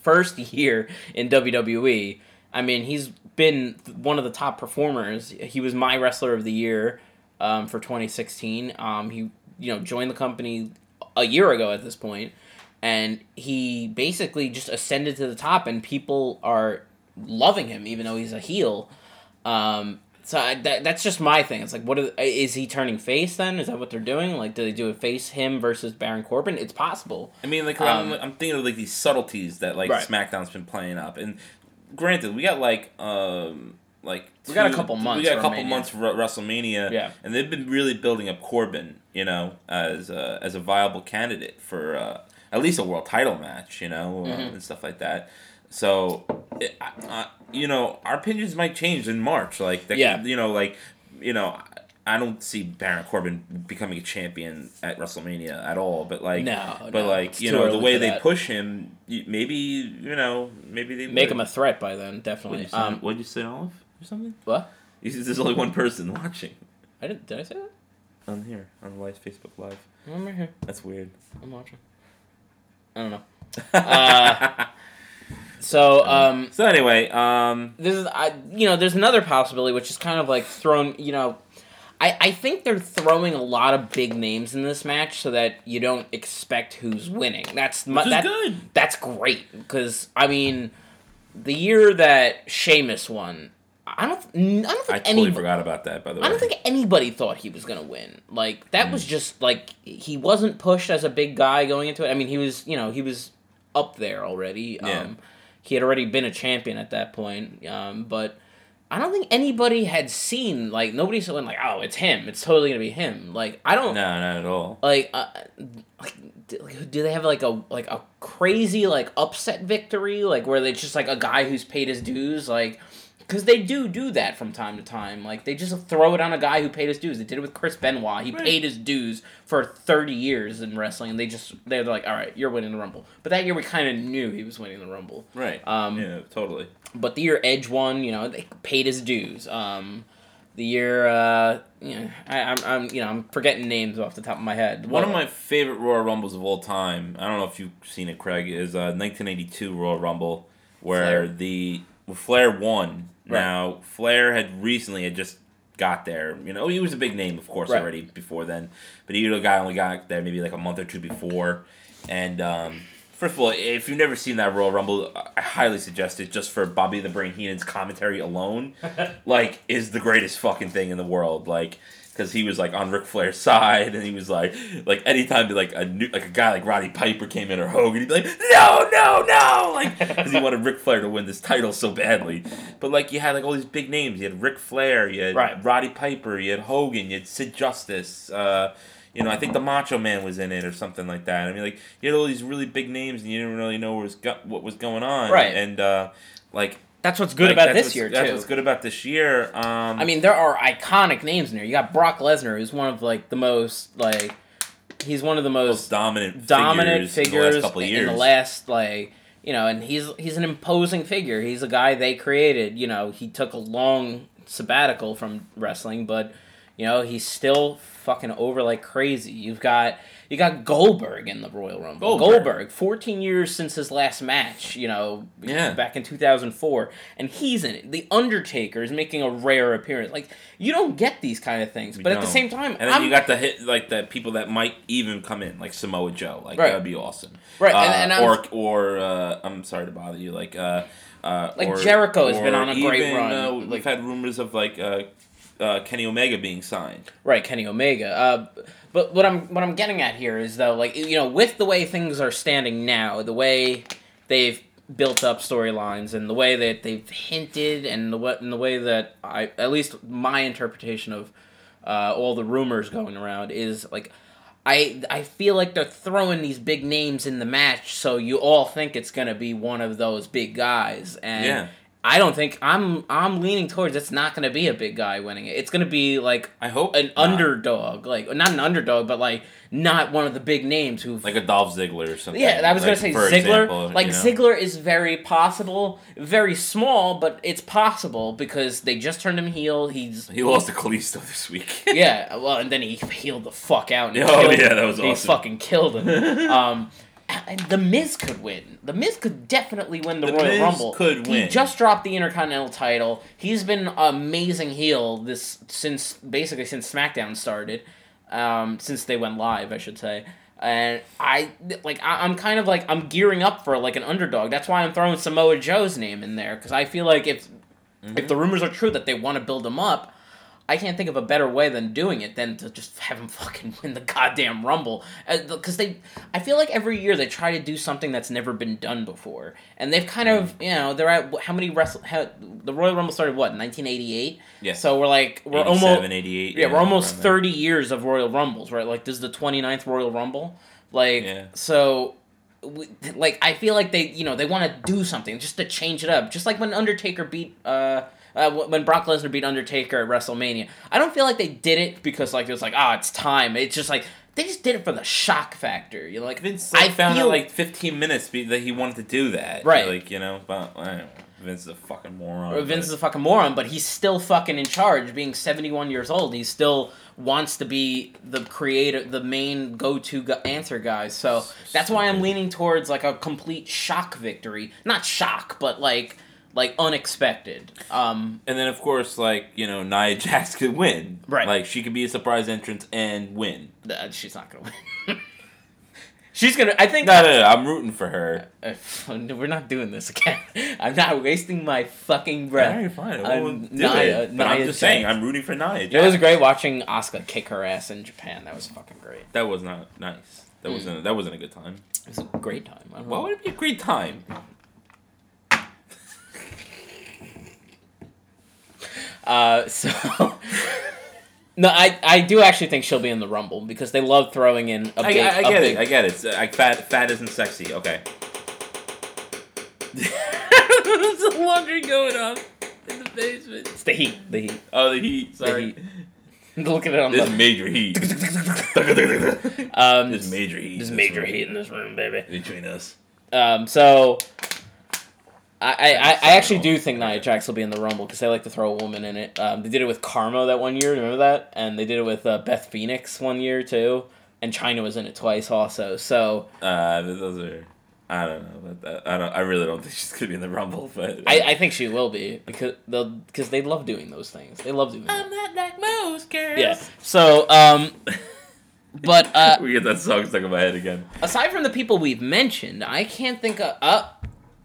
S2: first year in WWE I mean he's been one of the top performers he was my wrestler of the year um, for 2016 um, he you know joined the company a year ago at this point and he basically just ascended to the top and people are loving him even though he's a heel um, so I, that, that's just my thing. It's like, what are, is he turning face? Then is that what they're doing? Like, do they do a face him versus Baron Corbin? It's possible.
S3: I mean, like
S2: Um,
S3: I'm, I'm thinking of like these subtleties that like
S2: Right.
S3: SmackDown's been playing up, and granted, we got like um like
S2: We got a couple months
S3: We got a couple
S2: Mania.
S3: months for WrestleMania,
S2: Yeah.
S3: and they've been really building up Corbin, you know, as a, as a viable candidate for uh, at least a world title match, you know, uh,
S2: Mhm.
S3: and stuff like that. So, it, I, I, you know, our opinions might change in March. Like, that,
S2: Yeah.
S3: you know, like, you know, I don't see Baron Corbin becoming a champion at WrestleMania at all. But like,
S2: No,
S3: but
S2: no,
S3: like,
S2: it's
S3: you know, the way they
S2: that.
S3: push him, maybe you know, maybe they
S2: Make
S3: would.
S2: him a threat by then,
S3: What'd
S2: definitely.
S3: you say?
S2: Um,
S3: What'd you say, Olive, or something?
S2: what?
S3: You said There's only one person watching
S2: I didn't. Did I say that?
S3: on here on live Facebook Live.
S2: I'm right here.
S3: That's weird.
S2: I'm watching. I don't know. Uh, So um,
S3: So anyway, um,
S2: this is I you know there's another possibility which is kind of like thrown you know I, I think they're throwing a lot of big names in this match so that you don't expect who's winning. That's mu- that,
S3: good.
S2: That's great because I mean, the year that Sheamus won, I don't I don't think
S3: I totally
S2: any
S3: forgot about that. By the way,
S2: I don't think anybody thought he was gonna win. Like that
S3: Mm.
S2: was just like he wasn't pushed as a big guy going into it. I mean, he was you know he was up there already.
S3: Yeah.
S2: Um, he had already been a champion at that point. Um, but I don't think anybody had seen like nobody said like oh it's him. It's totally gonna be him. Like I don't
S3: no, not at all.
S2: like uh, like do, do they have like a like a crazy like upset victory like where they just like a guy who's paid his dues like because they do do that from time to time like they just throw it on a guy who paid his dues they did it with chris benoit he
S3: Right.
S2: paid his dues for 30 years in wrestling and they just they're like all right you're winning the rumble but that year we kind of knew he was winning the rumble
S3: Right.
S2: Um,
S3: yeah, totally.
S2: but the year Edge won, you know, they paid his dues. Um, the year, uh, you know, I, I'm, I'm, you know, I'm forgetting names off the top of my head.
S3: One of my favorite Royal Rumbles of all time. I don't know if you've seen it, Craig. Is uh, 1982 Royal Rumble, where
S2: Flair.
S3: the Flair won.
S2: Right.
S3: Now Flair had recently had just got there. You know, he was a big name, of course,
S2: Right.
S3: already before then. But he guy only got there maybe like a month or two before. And um, first of all, if you've never seen that Royal Rumble, I highly suggest it just for Bobby the Brain Heenan's commentary alone. like, is the greatest fucking thing in the world. Like, because he was like on Ric Flair's side, and he was like, like anytime like a new, like a guy like Roddy Piper came in or Hogan, he'd be like, no, no, no, like because he wanted Ric Flair to win this title so badly. But like you had like all these big names. You had Ric Flair, you had
S2: Right.
S3: Roddy Piper, you had Hogan, you had Sid Justice. Uh, you know, I think the Macho Man was in it or something like that. I mean, like you had all these really big names, and you didn't really know what was go- what was going on.
S2: Right.
S3: And uh, like
S2: That's what's good
S3: like,
S2: about this year
S3: That's
S2: too.
S3: what's good about this year. Um,
S2: I mean, there are iconic names in there. You got Brock Lesnar, who's one of like the most like he's one of the
S3: most
S2: most
S3: dominant
S2: dominant
S3: figures,
S2: figures,
S3: in the last couple of
S2: in the last like you know, and he's he's an imposing figure. He's a guy they created. You know, he took a long sabbatical from wrestling, but you know he's still fucking over like crazy. You've got you got Goldberg in the Royal Rumble.
S3: Goldberg.
S2: Goldberg, fourteen years since his last match. You know,
S3: Yeah.
S2: back in two thousand four, and he's in it. The Undertaker is making a rare appearance. Like you don't get these kind of things, but at the same time,
S3: and then
S2: I'm,
S3: you got the hit like the people that might even come in, like Samoa Joe. Like
S2: Right.
S3: that would be awesome.
S2: Right,
S3: Uh,
S2: and- and I'm-
S3: or or uh, I'm sorry to bother you. Like uh, uh,
S2: Like
S3: or-
S2: Jericho has been on a great run.
S3: Uh,
S2: Like-
S3: we've had rumors of like uh, uh, Kenny Omega being signed.
S2: Right, Kenny Omega. Uh, but what I'm what I'm getting at here is though, like you know, with the way things are standing now, the way they've built up storylines and the way that they've hinted and the what and the way that I at least my interpretation of uh, all the rumors going around is like I I feel like they're throwing these big names in the match so you all think it's gonna be one of those big guys and
S3: Yeah.
S2: I don't think I'm I'm leaning towards it's not gonna be a big guy winning it. It's gonna be like
S3: I hope
S2: an
S3: not.
S2: underdog, like not an underdog, but like not one of the big names who.
S3: like a Dolph Ziggler or something.
S2: yeah, I was
S3: like,
S2: gonna say
S3: for
S2: Ziggler.
S3: example,
S2: like
S3: you know?
S2: Ziggler is very possible, very small, but it's possible because they just turned him heel. He's
S3: He lost to Kalisto this week.
S2: yeah, well, and then he healed the fuck out.
S3: Oh,
S2: killed
S3: yeah, that was awesome.
S2: he fucking killed him. um, the Miz could win. The Miz could definitely win the,
S3: The
S2: Royal
S3: Miz
S2: Rumble.
S3: could win.
S2: He just dropped the Intercontinental title. He's been amazing heel this since basically since SmackDown started, um, since they went live, I should say. And I like I, I'm kind of like I'm gearing up for like an underdog. That's why I'm throwing Samoa Joe's name in there because I feel like if
S3: Mm-hmm.
S2: if the rumors are true that they want to build him up, I can't think of a better way than doing it than to just have him fucking win the goddamn Rumble. Because they, I feel like every year they try to do something that's never been done before, and they've kind of,
S3: Mm-hmm.
S2: you know, they're at how many wrestle? How, the Royal Rumble started what 1988.
S3: Yeah.
S2: So we're like we're almost
S3: 88.
S2: yeah, we're almost 30 years of Royal Rumbles, right? Like this is the 29th Royal Rumble. Like
S3: Yeah.
S2: so like I feel like they you know they want to do something just to change it up. Just like when Undertaker beat uh uh, when Brock Lesnar beat Undertaker at WrestleMania, I don't feel like they did it because like it was like ah it's time. It's just like they just did it for the shock factor. You know, like
S3: Vince
S2: I
S3: found
S2: feel
S3: out like 15 minutes be- that he wanted to do that.
S2: Right.
S3: Like, you know, but know. Vince is a fucking moron.
S2: Vince is a fucking moron, but he's still fucking in charge, being seventy one years old. he still wants to be the creator, the main go-to gu- answer guy. So that's why I'm leaning towards like a complete shock victory. Not shock, but like like unexpected. Um,
S3: And then of course, like you know, Nia Jax could win.
S2: Right.
S3: Like she could be a surprise entrance and win.
S2: uh, she's not gonna win. she's gonna. I think.
S3: No, no, no. I'm rooting for her.
S2: Uh, we're not doing this again. I'm not wasting my fucking breath.
S3: Alright, fine.
S2: I'm
S3: We'll do
S2: Nia-
S3: it. But I'm
S2: Nia
S3: just saying, I'm rooting for Nia.
S2: It was great watching Asuka kick her ass in Japan. That was fucking great.
S3: That was not nice. That wasn't. That wasn't a good time.
S2: It was a great time.
S3: Why would it be a great time?
S2: Uh, so no, I I do actually think she'll be in the Rumble because they love throwing in a
S3: I,
S2: big.
S3: I, I
S2: a
S3: get
S2: big-
S3: it. I get it. Uh, Like fat, fat isn't sexy. Okay. There's a laundry going on in the basement.
S2: It's the heat. The heat.
S3: Oh, the heat. Sorry.
S2: Look at it on
S3: There's
S2: the.
S3: major heat.
S2: Um,
S3: There's major heat. in
S2: major
S3: this
S2: heat in this room, baby.
S3: between us.
S2: Um, so I, I, I I actually do think Nia Jax will be in the Rumble because they like to throw a woman in it. Um, they did it with Karma that one year, remember that? And they did it with uh, Beth Phoenix one year too. And Chyna was in it twice also. So
S3: Uh, those are. I don't know. But I don't. I really don't think she's gonna be in the rumble. But
S2: I, I think she will be because they'll because they love doing those things. They love doing I'm that.
S3: not like most girls.
S2: Yeah. So um, but uh,
S3: we get that song stuck in my head again.
S2: aside from the people we've mentioned, I can't think of. Uh,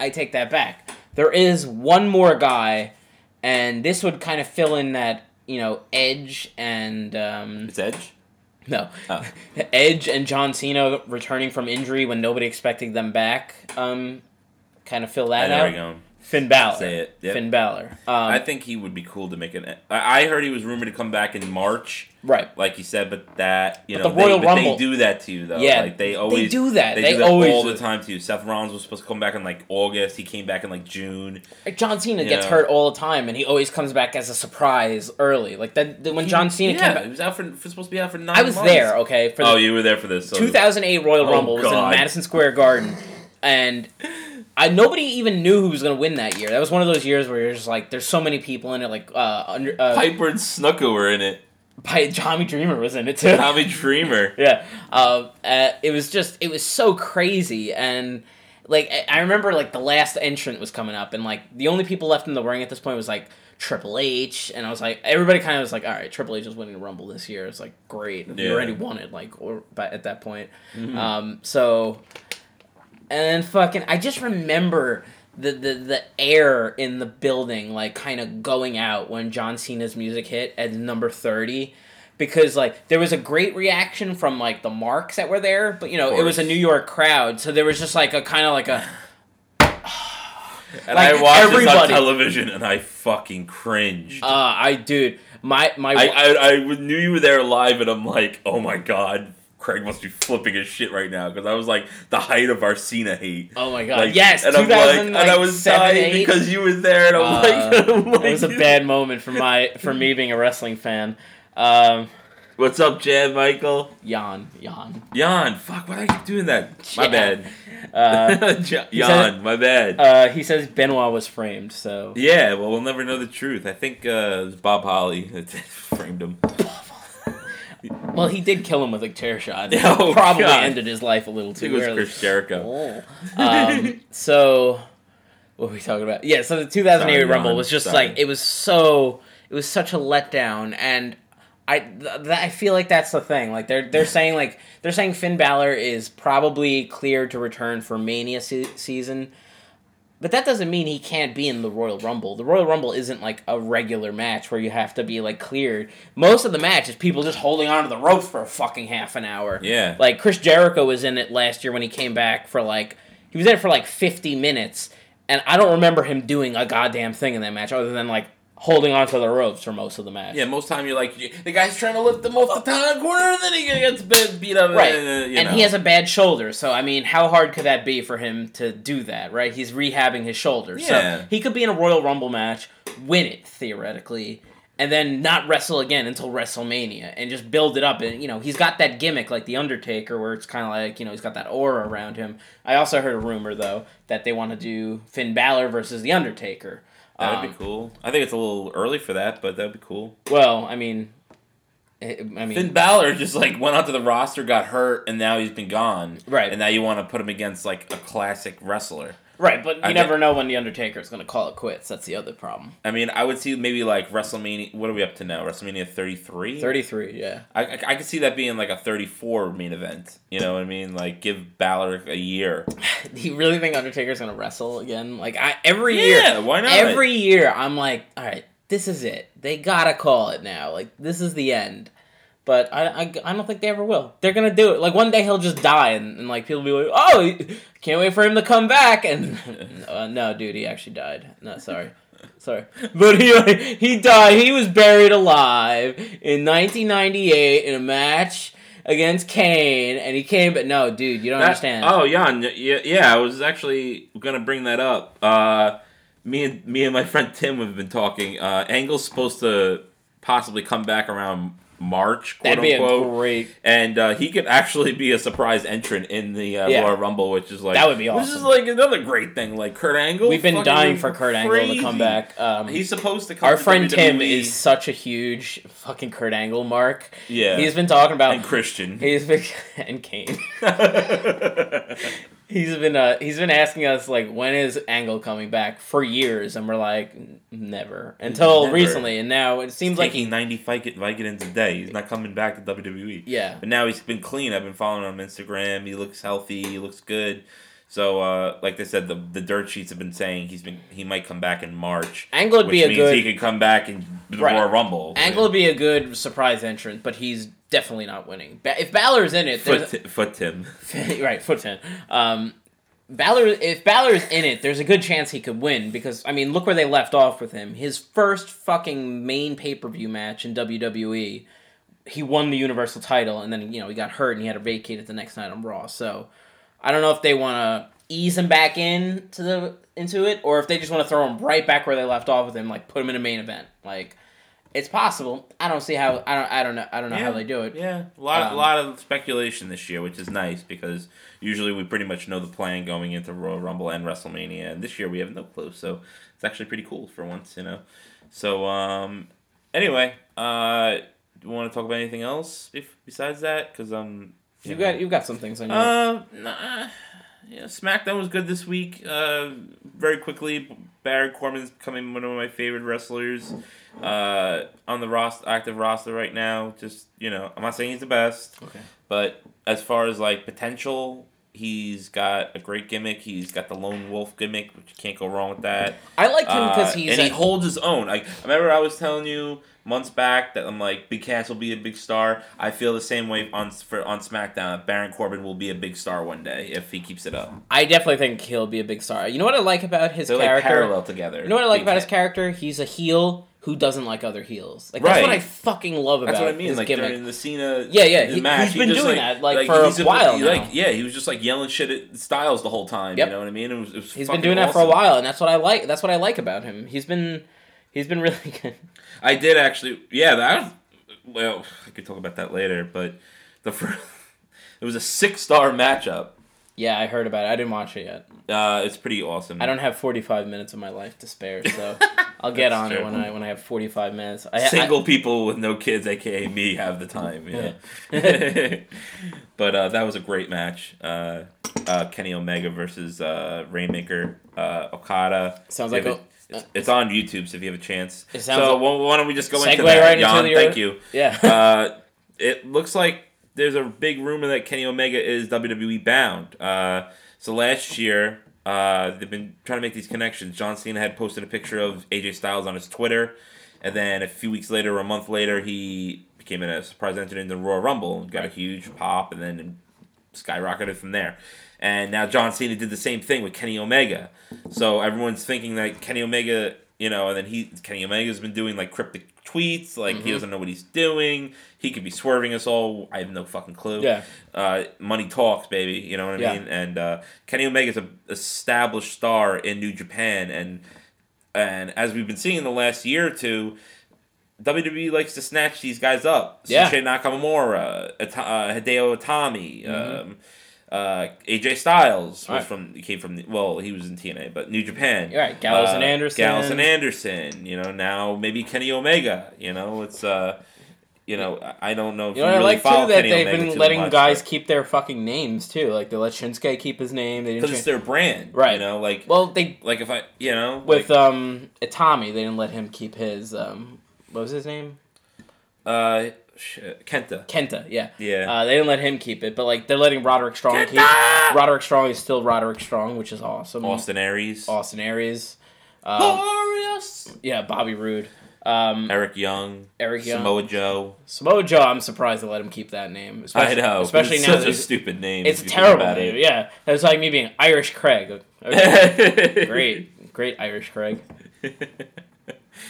S2: I take that back. There is one more guy, and this would kind of fill in that you know Edge and um,
S3: It's Edge.
S2: no,
S3: Oh.
S2: Edge and John Cena returning from injury when nobody expected them back. Um, kind of fill that
S3: there
S2: out. Finn Balor.
S3: Say it. Yep.
S2: Finn Balor. Um,
S3: I think he would be cool to make an. I heard he was rumored to come back in March,
S2: right.
S3: like you said, but that you
S2: But
S3: know
S2: the Royal
S3: they,
S2: Rumble-
S3: they do that to you though.
S2: Yeah,
S3: like they always they
S2: do that.
S3: They,
S2: They
S3: do that
S2: always
S3: all
S2: do.
S3: the time to you. Seth Rollins was supposed to come back in like August. He came back in like June.
S2: Like John Cena
S3: You
S2: gets
S3: know.
S2: hurt all the time, and he always comes back as a surprise early. Like that that- when John Cena
S3: yeah,
S2: came back.
S3: he was out for, for supposed to be out for nine.
S2: I was
S3: months.
S2: there, okay, for the
S3: Oh, you were there for this. So
S2: 2008 Royal
S3: Oh,
S2: Rumble was in Madison Square Garden, and I nobody even knew who was gonna win that year. That was one of those years where you're just like, there's so many people in it. Like, uh, under uh,
S3: Piper and Snuka were in it.
S2: Pi- Tommy Dreamer was in it too.
S3: Tommy Dreamer.
S2: yeah, uh, uh, it was just it was so crazy and. Like I- remember, like the last entrant was coming up, and like the only people left in the ring at this point was like Triple H, and I was like, everybody kind of was like, all right, Triple H is winning the Rumble this year. It's like great,
S3: Yeah.
S2: you already won it, like or but at that point.
S3: Mhm.
S2: Um, so, and fucking, I just remember the, the the air in the building, like kind of going out when John Cena's music hit at number thirty, because like there was a great reaction from like the marks that were there, but you know it was a. New York crowd, so there was just like a kind of like a
S3: And
S2: Like,
S3: I watched this on television and I fucking cringed.
S2: uh, I dude, my my
S3: I, I, I knew you were there live, and I'm like, oh my god, Craig must be flipping his shit right now because I was like the height of our Cena hate.
S2: oh my god,
S3: Like,
S2: yes,
S3: and I'm like, and I was dying
S2: eight.
S3: because you were there, and I'm
S2: Uh,
S3: like, I'm
S2: It was a bad moment for my for me being a wrestling fan. Um,
S3: What's up, Chad Michael?
S2: Jan, Jan.
S3: Jan, fuck, why do I keep doing that? My bad.
S2: Uh,
S3: Jan, my bad.
S2: uh, he says Benoit was framed, so
S3: yeah, well, we'll never know the truth. I think uh, it was Bob Holly that framed him.
S2: Well he did kill him with a chair shot.
S3: Oh,
S2: Probably
S3: God.
S2: ended his life a little
S3: I think
S2: too
S3: it was
S2: early.
S3: Chris Jericho.
S2: Oh. Um, so what were we talking about? Yeah, so the 2008
S3: Sorry,
S2: Rumble was just
S3: sorry.
S2: like it was so it was such a letdown, and I th- th- I feel like that's the thing. Like they're they're saying like they're saying Finn Balor is probably cleared to return for Mania se- season. But that doesn't mean he can't be in the Royal Rumble. The Royal Rumble isn't like a regular match where you have to be like cleared. Most of the match is people just holding onto the ropes for a fucking half an hour.
S3: Yeah.
S2: Like Chris Jericho was in it last year when he came back for like he was in it for like 50 minutes and I don't remember him doing a goddamn thing in that match other than like holding onto the ropes for most of the match.
S3: Yeah, most time you're like the guy's trying to lift him off the top corner, and then he gets bit- beat up.
S2: Right.
S3: uh,
S2: and
S3: know.
S2: he has a bad shoulder, so I mean, how hard could that be for him to do that, right? He's rehabbing his shoulder.
S3: Yeah.
S2: So he could be in a Royal Rumble match, win it theoretically, and then not wrestle again until WrestleMania and just build it up and you know, he's got that gimmick like the Undertaker where it's kind of like, you know, he's got that aura around him. I also heard a rumor though that they want to do Finn Balor versus the Undertaker.
S3: That'd
S2: Um,
S3: be cool. I think it's a little early for that, but that'd be cool.
S2: Well, I mean, I I mean,
S3: Finn Balor just like went onto the roster, got hurt, and now he's been gone.
S2: Right.
S3: And now you want to put him against like a classic wrestler.
S2: Right, but you
S3: I
S2: never
S3: get-
S2: know when the Undertaker is going to call it quits. That's the other problem.
S3: I mean, I would see maybe like WrestleMania. What are we up to now? WrestleMania 33?
S2: Thirty three, yeah.
S3: I, I, I could see that being like a 34 main event. You know what I mean? Like give Balor a year.
S2: Do you really think Undertaker's going to wrestle again? Like I every
S3: Yeah,
S2: year,
S3: why not?
S2: Every year, I'm like, all right, this is it. They gotta call it now. Like this is the end. But I, I, I don't think they ever will. They're gonna do it. Like one day he'll just die, and, and like people will be like, "Oh, can't wait for him to come back." And uh, no, dude, he actually died. No, sorry, sorry, but he he died. He was buried alive in 1998 in a match against Kane, and he came. But no, dude, you don't
S3: That-
S2: understand.
S3: Oh, Jan, yeah, yeah, I was actually gonna bring that up. Uh, me and me and my friend Tim have been talking. Uh, Angle's supposed to possibly come back around March, quote
S2: That'd be a
S3: unquote,
S2: great.
S3: and uh, he could actually be a surprise entrant in the uh,
S2: Yeah.
S3: Royal Rumble, which is like
S2: That would be
S3: awesome. This
S2: is
S3: like another great thing. Like Kurt Angle,
S2: We've been dying for Kurt Angle to come back. Um,
S3: He's supposed to come.
S2: Our
S3: to
S2: friend Tim is such a huge fucking Kurt Angle mark.
S3: yeah,
S2: He's been talking about
S3: and Christian.
S2: he's been and Kane. He's been uh he's been asking us like when is Angle coming back for years and we're like never until
S3: Never.
S2: recently and now it seems like
S3: taking 90 Vic- Vicodins a day. He's not coming back to WWE.
S2: yeah
S3: But now he's been clean. I've been following him on Instagram. He looks healthy. He looks good. So, uh, like they said, the the dirt sheets have been saying he's been he might come back in March,
S2: Angle would be a
S3: means
S2: good
S3: he could come back in the
S2: Right.
S3: Royal Rumble.
S2: Angle would be a good surprise entrant but he's definitely not winning. Ba- if Balor's in it, there's
S3: foot, foot Tim.
S2: right, foot ten. Um, Balor, if Balor's in it, there's a good chance he could win because I mean, look where they left off with him. His first fucking main pay per view match in WWE, he won the Universal title, and then you know he got hurt and he had to vacate it the next night on Raw. So I don't know if they want to ease him back in to the into it, or if they just want to throw him right back where they left off with him, like put him in a main event. Like it's possible. I don't see how. I don't. I don't know. I don't know how they do it.
S3: Yeah, a lot,
S2: Um,
S3: a lot of speculation this year, which is nice because usually we pretty much know the plan going into Royal Rumble and WrestleMania, and this year we have no clue. So it's actually pretty cool for once, you know. So um, anyway, uh, do you want to talk about anything else if, besides that? Because um,
S2: You got you got some things on your.
S3: uh, nah, yeah, SmackDown was good this week. Uh, very quickly, Baron Corbin's becoming one of my favorite wrestlers. Uh, on the roster, active roster right now. Just you know, I'm not saying he's the best,
S2: okay.
S3: but as far as like potential, he's got a great gimmick. He's got the lone wolf gimmick, which you can't go wrong with that.
S2: I like him because
S3: Uh,
S2: he's
S3: and he holds his own. Like I remember, I was telling you months back that I'm like, Big Cass will be a big star. I feel the same way on for on SmackDown. Baron Corbin will be a big star one day if he keeps it up.
S2: I definitely think he'll be a big star. You know what I like about his
S3: They're like
S2: character?
S3: parallel together.
S2: you know what I like about his character? He's a heel who doesn't like other heels. Like that's what I fucking love about
S3: That's what I mean. Like
S2: gimmick.
S3: during the Cena,
S2: Yeah, yeah, he-
S3: match,
S2: he's
S3: he
S2: been doing that, like, for a while now.
S3: Like, yeah, he was just like yelling shit at Styles the whole time.
S2: Yep.
S3: You know what I mean? It was, it was
S2: He's been doing that for a while, and that's what I like. That's what I like about him. He's been he's been really good.
S3: I did actually. Yeah, that. Well, I could talk about that later, but the first, it was a six star matchup.
S2: Yeah, I heard about it. I didn't watch it yet.
S3: Uh, it's pretty awesome.
S2: I don't have forty five minutes of my life to spare, so I'll get on it when I when I have forty five minutes. I,
S3: Single people with no kids, aka me, have the time. Know? but uh, that was a great match. Uh, uh, Kenny Omega versus uh, Rainmaker uh, Okada.
S2: Sounds like
S3: it- it's, it's on YouTube, so if you have a chance.
S2: It sounds
S3: so
S2: like-
S3: why don't we just go into that?
S2: right into
S3: Jan,
S2: your-
S3: thank you.
S2: Yeah.
S3: uh, it looks like there's a big rumor that Kenny Omega is WWE bound. Uh, so last year, uh, they've been trying to make these connections. John Cena had posted a picture of AJ Styles on his Twitter, and then a few weeks later, or a month later, he became a surprise entrant in the Royal Rumble and got a huge pop, and then skyrocketed from there. And now John Cena did the same thing with Kenny Omega. So everyone's thinking that Kenny Omega, you know, and then he Kenny Omega's been doing like cryptic tweets, like he doesn't know what he's doing. He could be swerving us all. I have no fucking clue.
S2: Yeah.
S3: Uh, money talks, baby. You know what I
S2: Yeah.
S3: mean? And uh, Kenny Omega's a established star in New Japan, and and as we've been seeing in the last year or two. WWE likes to snatch these guys up.
S2: Yeah.
S3: Shinsuke Nakamura, Ita- uh, Hideo Itami,
S2: Mm-hmm.
S3: um, uh, AJ Styles was
S2: Right.
S3: from he came from the, well he was in TNA but New Japan.
S2: You're right, Gallows and
S3: Uh,
S2: Anderson.
S3: Gallows and Anderson. You know now maybe Kenny Omega. You know it's uh you know, I I don't know if
S2: You know,
S3: you
S2: I
S3: really
S2: like too that
S3: Kenny
S2: they've
S3: Omega
S2: been letting
S3: much,
S2: guys
S3: but-
S2: keep their fucking names too. Like they let Shinsuke keep his name. They
S3: because it's their brand,
S2: Right.
S3: You know, like
S2: well, they
S3: like if I, you know,
S2: with
S3: like,
S2: um Itami, they didn't let him keep his um what was his name?
S3: uh, Kenta,
S2: Kenta. Yeah.
S3: yeah,
S2: Uh, they didn't let him keep it, but like they're letting Roderick Strong keep.
S3: Kenta!
S2: Roderick Strong is still Roderick Strong, which is awesome.
S3: Austin Aries,
S2: Austin Aries. Um,
S3: Glorious,
S2: yeah, Bobby Roode. Um,
S3: Eric Young,
S2: Eric Young.
S3: Samoa Joe.
S2: Samoa Joe, I'm surprised they let him keep that name.
S3: I
S2: Especially,
S3: know,
S2: Especially
S3: it's
S2: now
S3: such a stupid name.
S2: It's a
S3: if you think
S2: terrible name.
S3: it.
S2: Yeah, it's like me being Irish Craig. Okay.
S3: Great,
S2: great, great Irish Craig.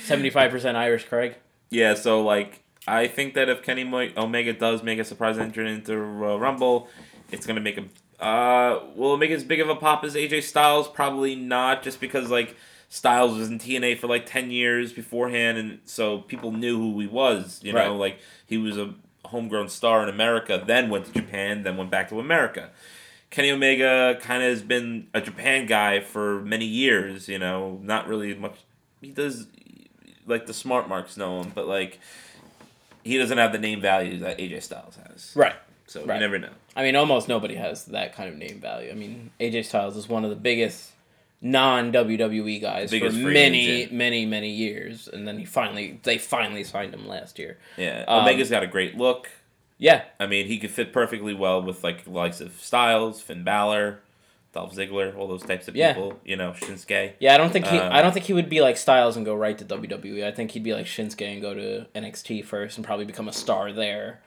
S2: Seventy-five percent Irish Craig.
S3: Yeah, so like I think that if Kenny Mo- Omega does make a surprise entrance into uh, Rumble, it's gonna make him. Uh, will it make as big of a pop as AJ Styles? Probably not, just because like Styles was in TNA for like ten years beforehand, and so people knew who he was. You know,
S2: Right.
S3: like he was a homegrown star in America, then went to Japan, then went back to America. Kenny Omega kind of has been a Japan guy for many years. You know, not really much. He does like the smart marks know him, but like he doesn't have the name value that AJ Styles has.
S2: Right.
S3: So
S2: Right.
S3: you never know.
S2: I mean, almost nobody has that kind of name value. I mean, AJ Styles is one of the biggest non WWE guys for many,
S3: agent.
S2: many, many years, and then he finally they finally signed him last year.
S3: Yeah,
S2: Um,
S3: Omega's got a great look.
S2: Yeah,
S3: I mean, he could fit perfectly well with like the likes of Styles, Finn Balor, Dolph Ziggler, all those types of
S2: Yeah.
S3: people. You know, Shinsuke.
S2: yeah. I don't think he.
S3: Um,
S2: I don't think he would be like Styles and go right to WWE. I think he'd be like Shinsuke and go to NXT first and probably become a star there.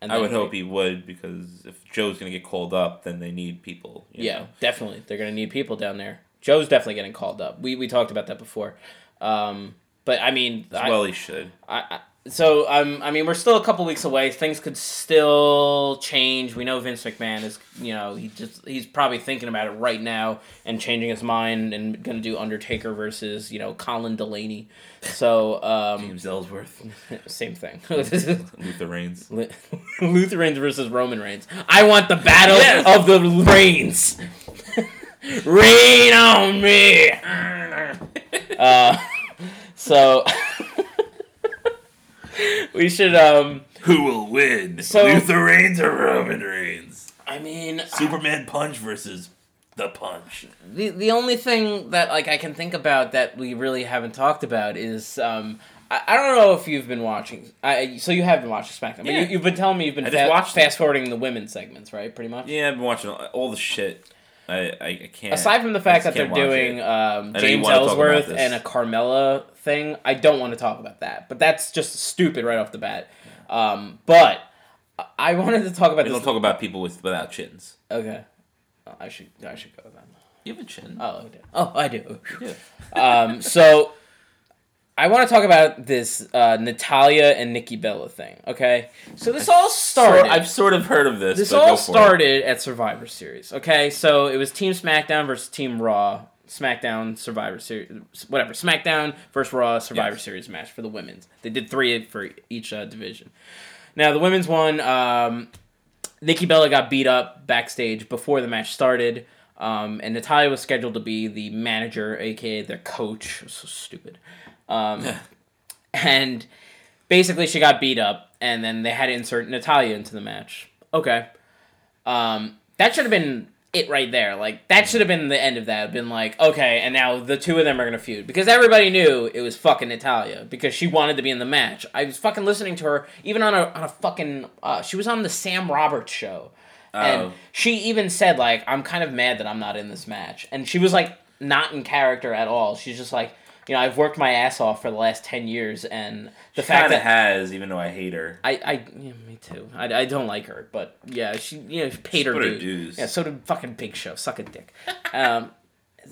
S2: And
S3: I would hope he would because if Joe's gonna get called up, then they need people. you
S2: Yeah,
S3: know?
S2: definitely. They're gonna need people down there. Joe's definitely getting called up. We we talked about that before. Um, but I mean, I,
S3: well, he should.
S2: I, I so um, I mean, we're still a couple weeks away. Things could still change. We know Vince McMahon is, you know, he just he's probably thinking about it right now and changing his mind and gonna do Undertaker versus you know Colin Delaney. So um,
S3: James Ellsworth,
S2: same thing.
S3: Luther Reigns.
S2: Luther Reigns versus Roman Reigns. I want the battle
S3: Yes!
S2: of the Reigns. Reign on me. uh, so we should. Um,
S3: Who will win?
S2: So-
S3: Luther Reigns or Roman Reigns?
S2: I mean,
S3: Superman Punch versus the Punch.
S2: the the only thing that like I can think about that we really haven't talked about is. Um, I, I don't know if you've been watching. I so you have been watching SmackDown, but
S3: Yeah.
S2: you, you've been telling me you've been
S3: I just
S2: fa-
S3: watched
S2: fast forwarding the women's segments, right? Pretty much.
S3: Yeah, I've been watching all, all the shit. I, I, can't.
S2: Aside from the fact that they're doing um,
S3: I know you
S2: James
S3: wanna talk about
S2: Ellsworth and a Carmella thing, I don't want to talk about that. But that's just stupid right off the bat. Um, but I- wanted to talk about
S3: We
S2: this.
S3: don't talk about people with without chins.
S2: okay, I should I should go then.
S3: You have a chin.
S2: Oh, I do. Oh, I do.
S3: Yeah.
S2: Um, so I want to talk about this uh, Natalya and Nikki Bella thing. Okay, so this all started.
S3: I've sort of heard of this.
S2: This all
S3: for it.
S2: started at Survivor Series. Okay, so it was Team SmackDown versus Team Raw. SmackDown Survivor Series, whatever. SmackDown versus Raw Survivor
S3: Yes.
S2: Series match for the women's. They did three for each uh, division. Now the women's one, um, Nikki Bella got beat up backstage before the match started, um, and Natalya was scheduled to be the manager, aka their coach. So stupid. Um, and basically she got beat up and then they had to insert Natalya into the match. Okay. Um, that should have been it right there. Like that should have been the end of that. Been like, okay, and now the two of them are gonna feud because everybody knew it was fucking Natalya because she wanted to be in the match. I was fucking listening to her even on a on a fucking. Uh, she was on the Sam Roberts show, and
S3: Oh.
S2: she even said like, I'm kind of mad that I'm not in this match, and she was like not in character at all. She's just like. You know, I've worked my ass off for the last ten years, and the fact that
S3: has, even though I hate her.
S2: I, I, yeah, me too. I, I don't like her, but yeah, she, you know, she paid her
S3: put her
S2: dues.
S3: dues.
S2: Yeah, so did fucking Big Show. Suck a dick. um,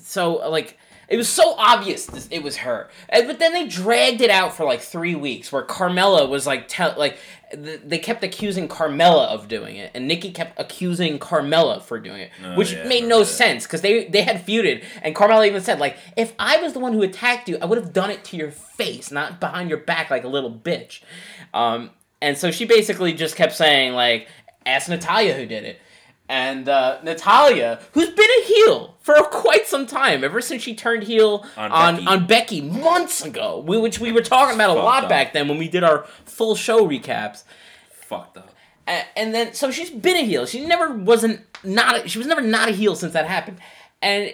S2: so like, it was so obvious this, it was her, and, but then they dragged it out for like three weeks, where Carmella was like, tell like, they kept accusing Carmella of doing it, and Nikki kept accusing Carmella for doing it,
S3: Oh,
S2: which
S3: yeah,
S2: made no
S3: that.
S2: sense because they they had feuded, and Carmella even said like, if I was the one who attacked you, I would have done it to your face, not behind your back like a little bitch. Um, and so she basically just kept saying like, ask Natalya who did it. And uh, Natalya, who's been a heel for quite some time, ever since she turned heel
S3: On
S2: on
S3: Becky.
S2: on Becky months ago, we, which we were talking about a lot
S3: up.
S2: back then when we did our full show recaps.
S3: Fucked up.
S2: A- and then so she's been a heel. She never wasn't not. A, she was never not a heel since that happened. And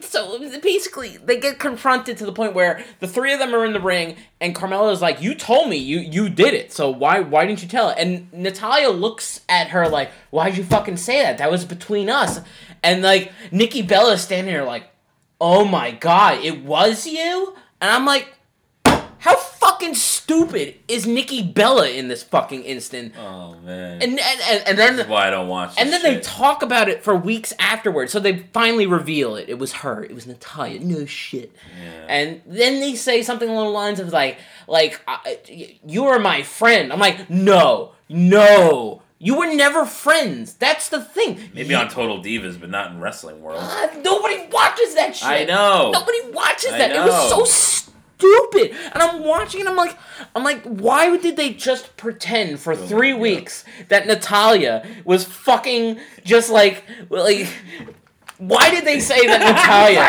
S2: so basically, they get confronted to the point where the three of them are in the ring, and Carmella's like, "You told me you you did it. So why why didn't you tell it?" And Natalya looks at her like, "Why'd you fucking say that? That was between us." And like Nikki Bella standing there like, "Oh my god, it was you?" And I'm like. How fucking stupid is Nikki Bella in this fucking instant?
S3: Oh man.
S2: And and, and, and then
S3: That's why I don't watch.
S2: and then they talk about it for weeks afterwards. So they finally reveal it. It was her. It was Natalya. No shit.
S3: Yeah.
S2: And then they say something along the lines of like, like, I, you are my friend. I'm like, no, no, you were never friends. That's the thing.
S3: Maybe
S2: You-
S3: on Total Divas, but not in wrestling world.
S2: Ah, nobody watches that shit.
S3: I know.
S2: Nobody watches
S3: I
S2: that. It was so stupid. And I'm watching and I'm like, I'm like, why did they just pretend for three
S3: God.
S2: weeks that Natalya was fucking just like, like. Why did they say that Natalya?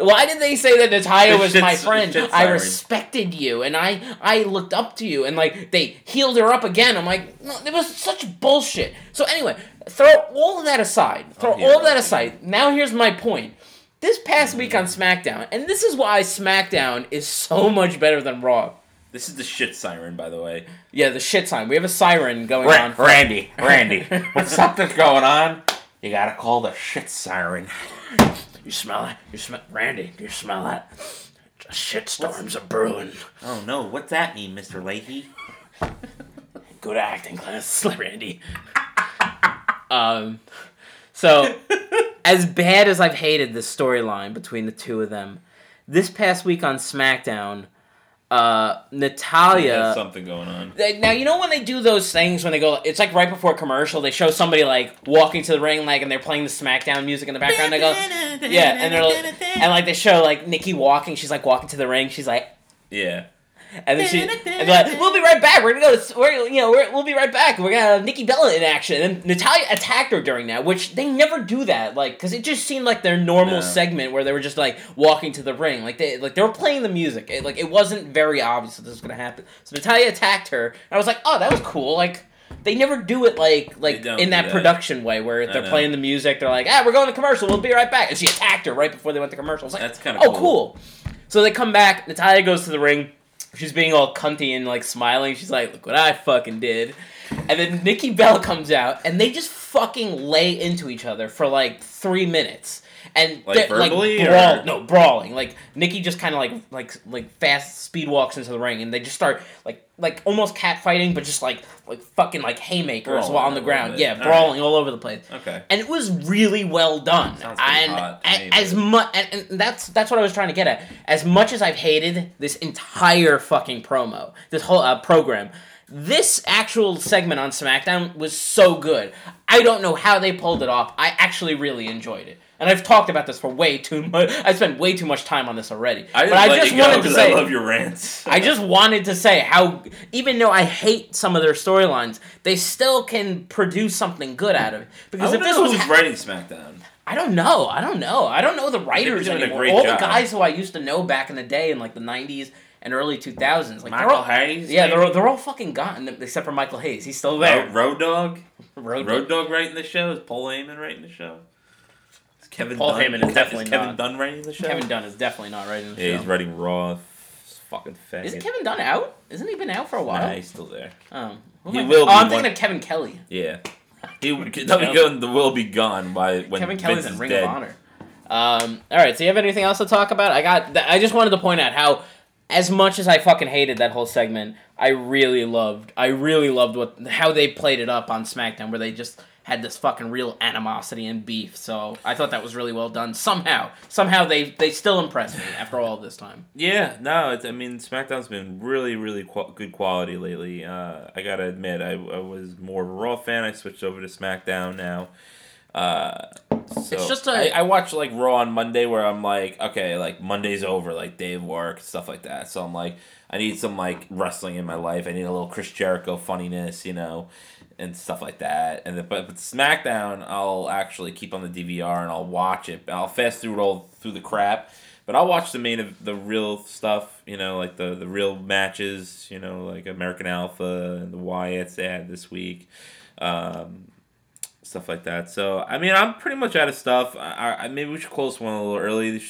S2: Why did they say that
S3: Natalya
S2: was my friend? I respected you, and I I looked up to you, and like they healed her up again. I'm like, no, it was such bullshit. So anyway, throw all of that aside. Throw all of that aside. Now here's my point. This past week on SmackDown, and this is why SmackDown is so much better than Raw.
S3: This is the shit siren, by the way.
S2: Yeah, the shit sign. We have a siren going on.
S4: Randy, Randy, when something's going on, you gotta call the shit siren.
S2: You smell that? You smell Randy? Do you smell that? Shit storms are brewing.
S4: Oh no, what's that mean, Mr. Leahy?
S2: Good acting class, Randy. um, so as bad as I've hated the storyline between the two of them, this past week on SmackDown, uh, Natalya.
S3: There's something going on.
S2: They- Now you know when they do those things when they go, it's like right before a commercial. They show somebody like walking to the ring, like, and they're playing the SmackDown music in the background. They go, yeah, and they're like, and like they show like Nikki walking. She's like walking to the ring. She's like,
S3: Yeah.
S2: And then she, and like, we'll be right back. We're gonna go. To, we're, you know, we're, we'll be right back. We're gonna have Nikki Bella in action. And Natalya attacked her during that, which they never do that. Like, because it just seemed like their normal
S3: No.
S2: segment where they were just like walking to the ring, like they like they were playing the music. It, like it wasn't very obvious that this was gonna happen. So Natalya attacked her, and I was like, oh, that was cool. Like. They never do it like like in that,
S3: that.
S2: production way where they're playing the music. They're like, ah, we're going to commercial. We'll be right back. And she attacked her right before they went to commercial. I was like,
S3: That's kinda
S2: oh,
S3: cool.
S2: cool. So they come back. Natalya goes to the ring. She's being all cunty and like smiling. She's like, "Look what I fucking did." And then Nikki Bell comes out, and they just fucking lay into each other for like three minutes. And
S3: Like verbally,
S2: like
S3: or-
S2: no brawling. Like Nikki just kind of like like like fast speed walks into the ring, and they just start like like almost cat fighting, but just like like fucking like haymakers
S3: Brawling
S2: while on the ground. Yeah,
S3: All
S2: brawling all over the place
S3: Okay.
S2: and it was really well done.
S3: Sounds
S2: and
S3: hot
S2: as much, and, and that's that's what I was trying to get at. As much as I've hated this entire fucking promo, this whole uh, program, this actual segment on SmackDown was so good. I don't know how they pulled it off. I actually really enjoyed it. And I've talked about this for way too much. I spent way too much time on this already.
S3: I just
S2: but I just wanted to say,
S3: I love your rants.
S2: I just wanted to say how, even though I hate some of their storylines, they still can produce something good out of it.
S3: I
S2: Because if this was,
S3: who's
S2: ha-
S3: writing SmackDown.
S2: I don't know, I don't know, I don't know the writers anymore. All
S3: job.
S2: the guys who I used to know back in the day in like the '90s and early 2000s, like
S4: Michael
S2: all,
S4: Hayes.
S2: yeah, they're they're all fucking gone except for Michael Hayes. He's still
S3: Road,
S2: there.
S3: Road Dog.
S2: Road,
S3: Road Dog writing the show. Is Paul Heyman writing the show? Is Kevin
S2: Paul
S3: Dunn,
S2: Heyman is definitely
S3: Kevin
S2: not.
S3: Dunn writing the show.
S2: Kevin Dunn is definitely not writing the
S3: Yeah,
S2: show.
S3: he's writing Raw. Fucking faggot.
S2: Isn't Kevin Dunn out? Isn't he been out for a while?
S3: Nah, he's still there.
S2: Oh, Who
S3: He
S2: am I-
S3: will
S2: Oh,
S3: be
S2: I'm
S3: one-
S2: thinking of Kevin Kelly.
S3: Yeah. He they'll be going. The will be gone by when
S2: Kevin
S3: Vince
S2: Kelly's
S3: is
S2: in Ring
S3: dead.
S2: of Honor. Um, all right, so you have anything else to talk about? I got. th- I just wanted to point out how, as much as I fucking hated that whole segment, I really loved. I really loved what how they played it up on SmackDown, where they just had this fucking real animosity and beef. So I thought that was really well done. Somehow, somehow they they still impressed me after all this time.
S3: Yeah, no, it's, I mean SmackDown's been really, really qu- good quality lately. Uh, I gotta admit, I, I was more of a Raw fan. I switched over to SmackDown now. Uh, so
S2: It's just a-
S3: I, I watch like Raw on Monday where I'm like, okay, like Monday's over, like day of work, stuff like that. So I'm like, I need some like wrestling in my life. I need a little Chris Jericho funniness, you know, and stuff like that. And then, but, but SmackDown, I'll actually keep on the DVR and I'll watch it. I'll fast through it all through the crap. But I'll watch the main of the real stuff, you know, like the, the real matches, you know, like American Alpha and the Wyatts had this week. Um, stuff like that. So I mean, I'm pretty much out of stuff. I, I maybe we should close one a little early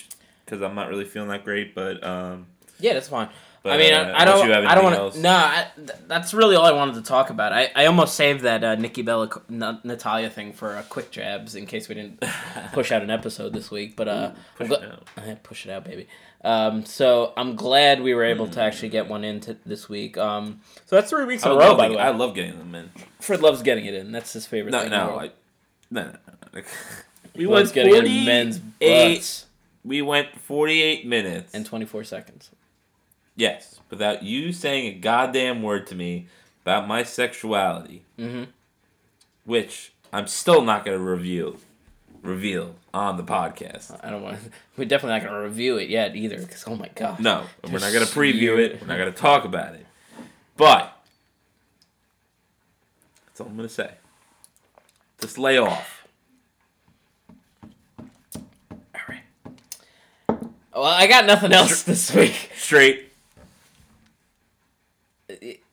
S3: because I'm not really feeling that great. But um,
S2: Yeah, that's fine.
S3: But,
S2: I mean,
S3: uh,
S2: I, I don't. I don't want to. No, I, th- that's really all I wanted to talk about. I, I almost saved that uh, Nikki Bella N- Natalya thing for uh, quick jabs in case we didn't push out an episode this week. But uh,
S3: push
S2: I'm
S3: it out.
S2: push it out, baby. Um, so I'm glad we were able to actually get one in t- this week. Um, so that's three weeks in a row, by the way.
S3: I love getting them in.
S2: Fred loves getting it in. That's his favorite
S3: No,
S2: thing.
S3: no. I, no, no, no. We went
S2: getting in men's
S3: 48
S2: butts
S3: We went 48 minutes.
S2: and 24 seconds.
S3: Yes, without you saying a goddamn word to me about my sexuality,
S2: Mm-hmm.
S3: which I'm still not going to reveal, reveal on the podcast.
S2: I don't want. We're definitely not going to review it yet either, because oh my god.
S3: No, we're not going to preview it. We're not going to talk about it. But that's all I'm going to say. Just lay off.
S2: All right. Well, I got nothing else this week.
S3: Straight.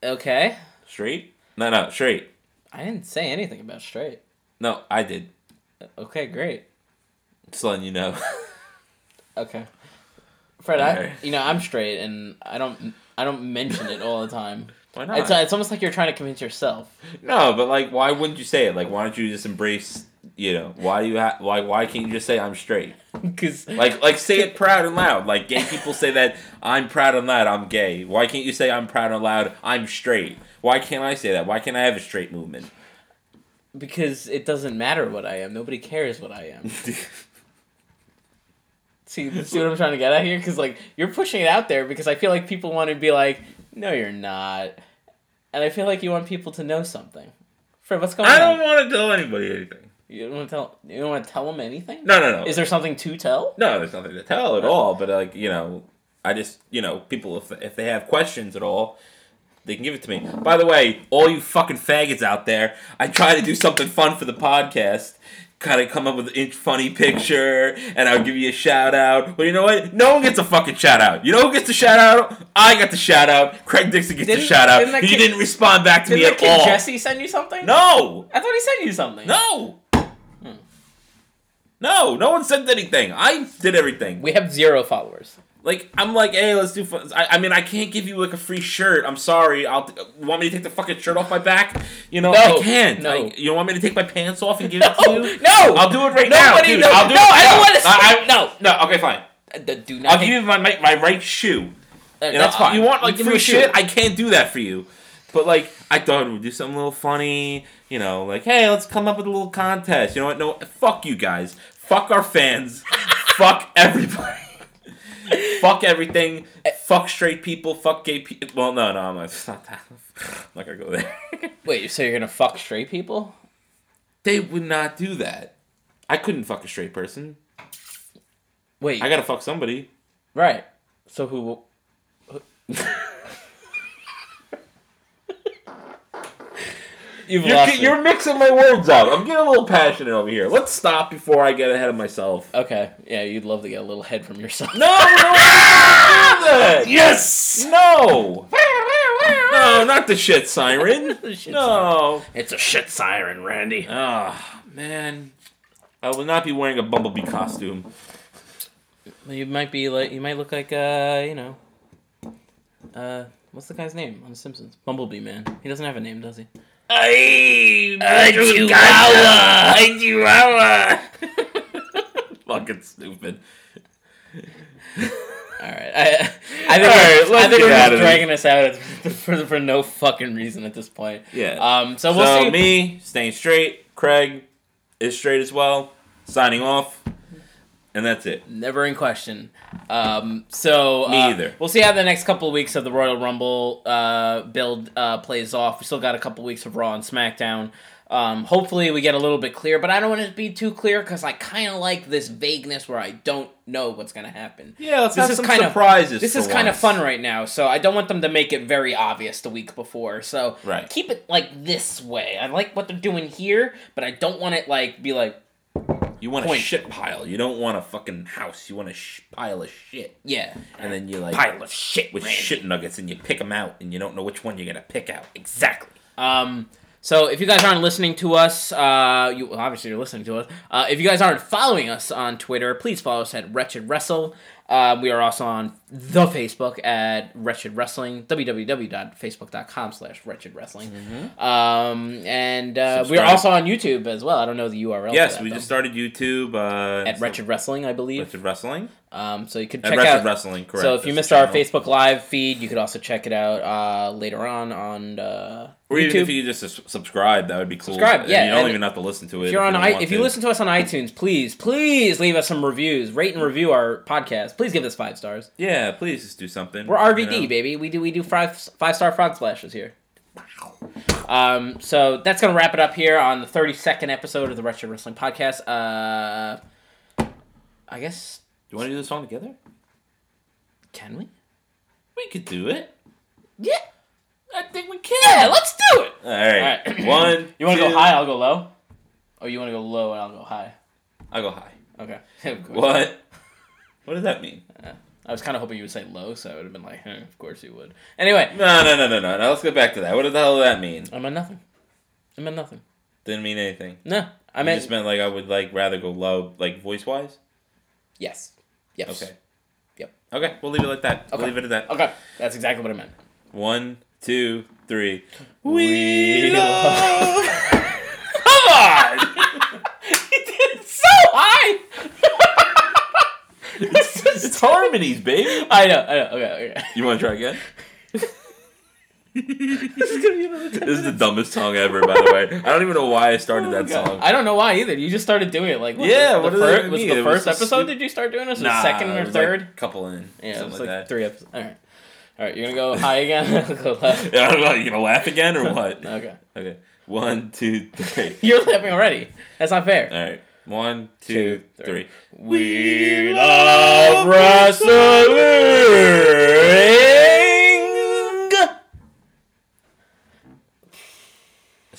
S2: Okay.
S3: Straight? No, no, straight.
S2: I didn't say anything about straight.
S3: No, I did.
S2: Okay, great.
S3: Just letting you know.
S2: Okay. Fred, I you know I'm straight, and I don't I don't mention it all the time.
S3: Why not?
S2: It's it's almost like you're trying to convince yourself.
S3: no, but like, why wouldn't you say it? Like, why don't you just embrace? You know, why do you ha- why why can't you just say I'm straight?
S2: Because
S3: Like like say it proud and loud. Like gay people say that I'm proud and loud. I'm gay. Why can't you say I'm proud and loud? I'm straight. Why can't I say that? Why can't I have a straight movement?
S2: because it doesn't matter what I am. Nobody cares what I am. See, see what I'm trying to get at here? Because like you're pushing it out there because I feel like people want to be like, no, you're not, and I feel like you want people to know something. Fred, what's going
S3: I
S2: on?
S3: don't want to tell anybody anything.
S2: You don't want to tell. You don't want to tell them anything.
S3: No, no, no.
S2: Is there something to tell?
S3: No, there's nothing to tell at all. But like you know, I just you know people if if they have questions at all, they can give it to me. By the way, all you fucking faggots out there, I try to do something fun for the podcast. Kind of come up with an funny picture, and I'll give you a shout out. But you know what? No one gets a fucking shout out. You know who gets the shout out? I got the shout out. Craig Dixon gets the shout out.
S2: didn't
S3: You
S2: kid-
S3: didn't respond back to
S2: Did
S3: me at all.
S2: Jesse send you something?
S3: No,
S2: I thought he sent you something.
S3: no, no. No one sent anything. I did everything.
S2: We have zero followers.
S3: Like I'm like, hey, let's do. Fun. I, I mean, I can't give you like a free shirt. I'm sorry. I'll want me to take the fucking shirt off my back. You know,
S2: No,
S3: I can't.
S2: no.
S3: I- you want me to take my pants off and give it to you?
S2: no.
S3: I'll do it right now. Dude.
S2: knows-
S3: I'll do
S2: no,
S3: it.
S2: I don't wanna see-
S3: I,
S2: no.
S3: no. Okay, fine.
S2: Uh, do not.
S3: I'll give you my, my my right shoe.
S2: uh,
S3: You
S2: that's fine.
S3: You want like
S2: me
S3: free shit? I can't do that for you. But like, I thought we'd do something a little funny. You know, like, hey, let's come up with a little contest. You know what? No, fuck you guys. Fuck our fans. fuck everybody. fuck everything. Fuck straight people. Fuck gay people. Well, no, no, I'm not, it's not that. I'm not gonna go there.
S2: Wait, so you're gonna fuck straight people?
S3: they would not do that. I couldn't fuck a straight person.
S2: Wait,
S3: I gotta fuck somebody.
S2: right. So who? You've
S3: You're,
S2: lost
S3: you're mixing my words up. I'm getting a little passionate over here. Let's stop before I get ahead of myself.
S2: Okay, yeah, you'd love to get a little head from yourself.
S3: No, no, no.
S2: Yes.
S3: No. No, not the shit siren.
S2: The shit
S3: No.
S2: It's a shit siren, Randy.
S3: Ah, man. I will not be wearing a bumblebee costume.
S2: You might be like, you might look like, uh, you know, uh, what's the guy's name on The Simpsons? Bumblebee Man. He doesn't have a name, does he?
S3: Hey,
S2: Chihuahua!
S3: Chihuahua. Fucking stupid.
S2: All right, I, I think
S3: All
S2: we're,
S3: right, let's
S2: I think we're
S3: out
S2: just
S3: of
S2: dragging us out for, for no fucking reason at this point.
S3: Yeah.
S2: Um. So we'll
S3: so
S2: see.
S3: me staying straight. Craig is straight as well. Signing off, and that's it.
S2: Never in question. Um, so
S3: Me
S2: uh,
S3: either.
S2: We'll see how the next couple of weeks of the Royal Rumble uh, build uh, plays off. We still got a couple weeks of Raw and SmackDown. Um, hopefully we get a little bit clear, but I don't want it to be too clear because I kind of like this vagueness where I don't know what's gonna happen.
S3: Yeah, let's
S2: This
S3: have
S2: is
S3: some
S2: kind of-
S3: surprises.
S2: This is kind of fun right now, so I don't want them to make it very obvious the week before. So
S3: Right.
S2: keep it like this way. I like what they're doing here, but I don't want it like be like
S3: You want a
S2: Point.
S3: shit pile. You don't want a fucking house. You want a sh- pile of shit.
S2: yeah
S3: And then you like
S2: pile of shit
S3: with
S2: Randy.
S3: shit nuggets, and you pick them out, and you don't know which one you're gonna pick out.
S2: Exactly. Um, so if you guys aren't listening to us, uh, you well, obviously you're listening to us. Uh, if you guys aren't following us on Twitter, please follow us at Wretched Wrestle. Uh, we are also on the Facebook at Wretched Wrestling, www.facebook.com slash Wretched Wrestling. Um, and uh, we are also on YouTube as well. I don't know the URL.
S3: Yes,
S2: that,
S3: we
S2: though.
S3: just started YouTube uh,
S2: at Wretched Wrestling, I believe.
S3: Wretched Wrestling.
S2: Um, so you could check out.
S3: Wrestling, correct.
S2: So if you missed our. Facebook Live feed, you could also check it out uh, later on on uh,
S3: or even
S2: YouTube.
S3: if you just subscribe, that would be cool.
S2: Subscribe,
S3: And
S2: yeah,
S3: You don't
S2: and
S3: even have to listen to it.
S2: If you're on,
S3: you
S2: I, if you
S3: to.
S2: listen to us on iTunes, please, please leave us some reviews. Rate and review our podcast. Please give us five stars.
S3: yeah, please just do something.
S2: We're RVD,
S3: you know?
S2: baby. We do we do five five star frog splashes here. Um, so that's gonna wrap it up here on the 32nd episode of the Wretched Wrestling Podcast. Uh, I guess
S3: you want to do the song together?
S2: can we?
S3: We could do it.
S2: Yeah,
S3: I think we can.
S2: yeah. Let's do it.
S3: All right.
S2: All right.
S3: One.
S2: You want to go high? I'll go low. Or you want to go low and I'll go high?
S3: I'll go high.
S2: Okay.
S3: What? What does that mean?
S2: I was kind of hoping you would say low, so I would have been like, eh, of course you would. Anyway,
S3: No, no, no, no, no. Now let's go back to that. What the hell does that mean?
S2: I meant nothing. I meant nothing.
S3: Didn't mean anything.
S2: No, I
S3: I
S2: meant
S3: just meant like I would like rather go low, like voice wise.
S2: yes. Yes.
S3: Okay.
S2: Yep.
S3: Okay, we'll leave it like that. We'll leave it at that.
S2: Okay. That's exactly what I meant.
S3: One, two, three.
S2: We
S3: love-
S2: Come on! he did it so high! it's
S3: It's harmonies, baby.
S2: I know, I know. Okay, okay.
S3: You want to try again?
S2: this is gonna be another
S3: This is the dumbest song ever, by the way. I don't even know why I started oh that
S2: God.
S3: song.
S2: I don't know why either. You just started doing it like what,
S3: Yeah,
S2: The,
S3: what
S2: the
S3: does that
S2: fir- was the
S3: It was
S2: first
S3: so
S2: episode?
S3: stupid.
S2: Did you start doing this? Was
S3: Nah,
S2: the second
S3: it
S2: or
S3: was, like,
S2: third?
S3: couple in.
S2: yeah, it was
S3: like
S2: like
S3: that.
S2: three episodes. All right, all right. You're gonna go high again. I'll go left.
S3: Yeah, I don't know. You gonna laugh again or what?
S2: Okay.
S3: Okay. One, two, three.
S2: You're laughing already. That's not fair.
S3: All right. One, two,
S2: Two,
S3: three.
S2: three. We love wrestling.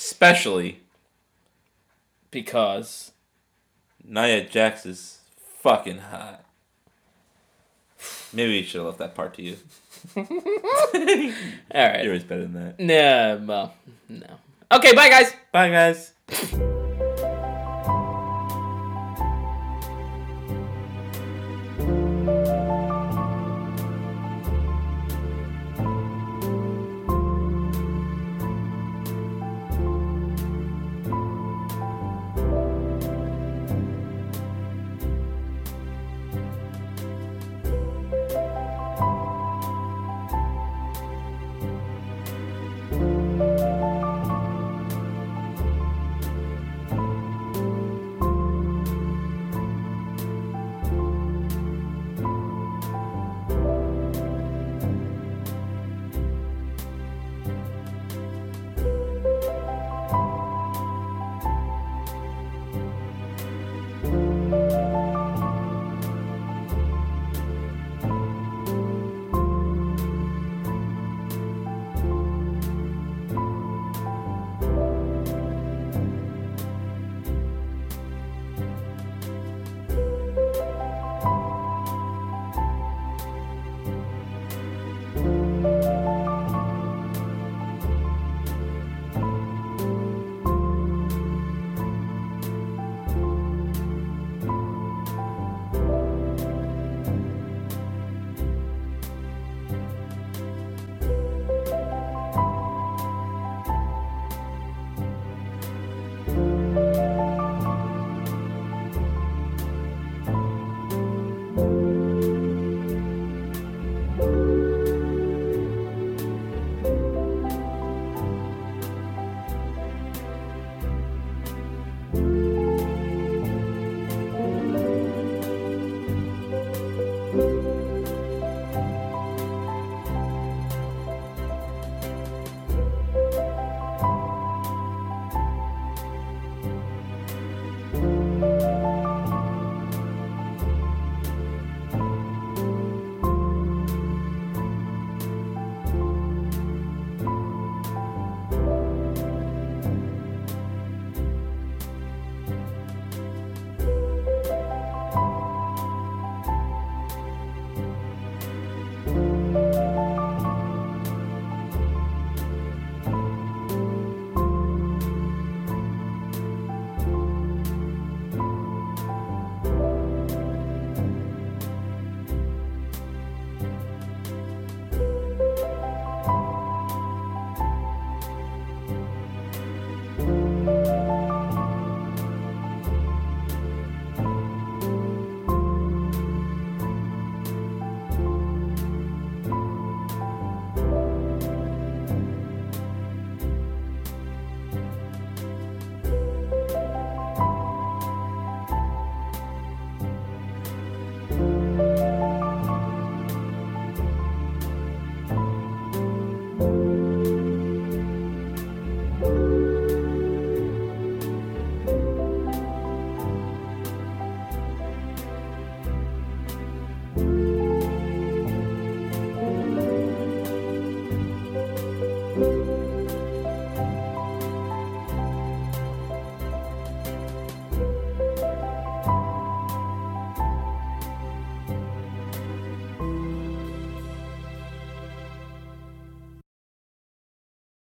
S3: Especially
S2: Because
S3: Nia Jax is fucking hot. Maybe you should have left that part to you.
S2: all right.
S3: You're always better than that.
S2: Nah, well, no. Okay, bye guys.
S3: Bye, guys.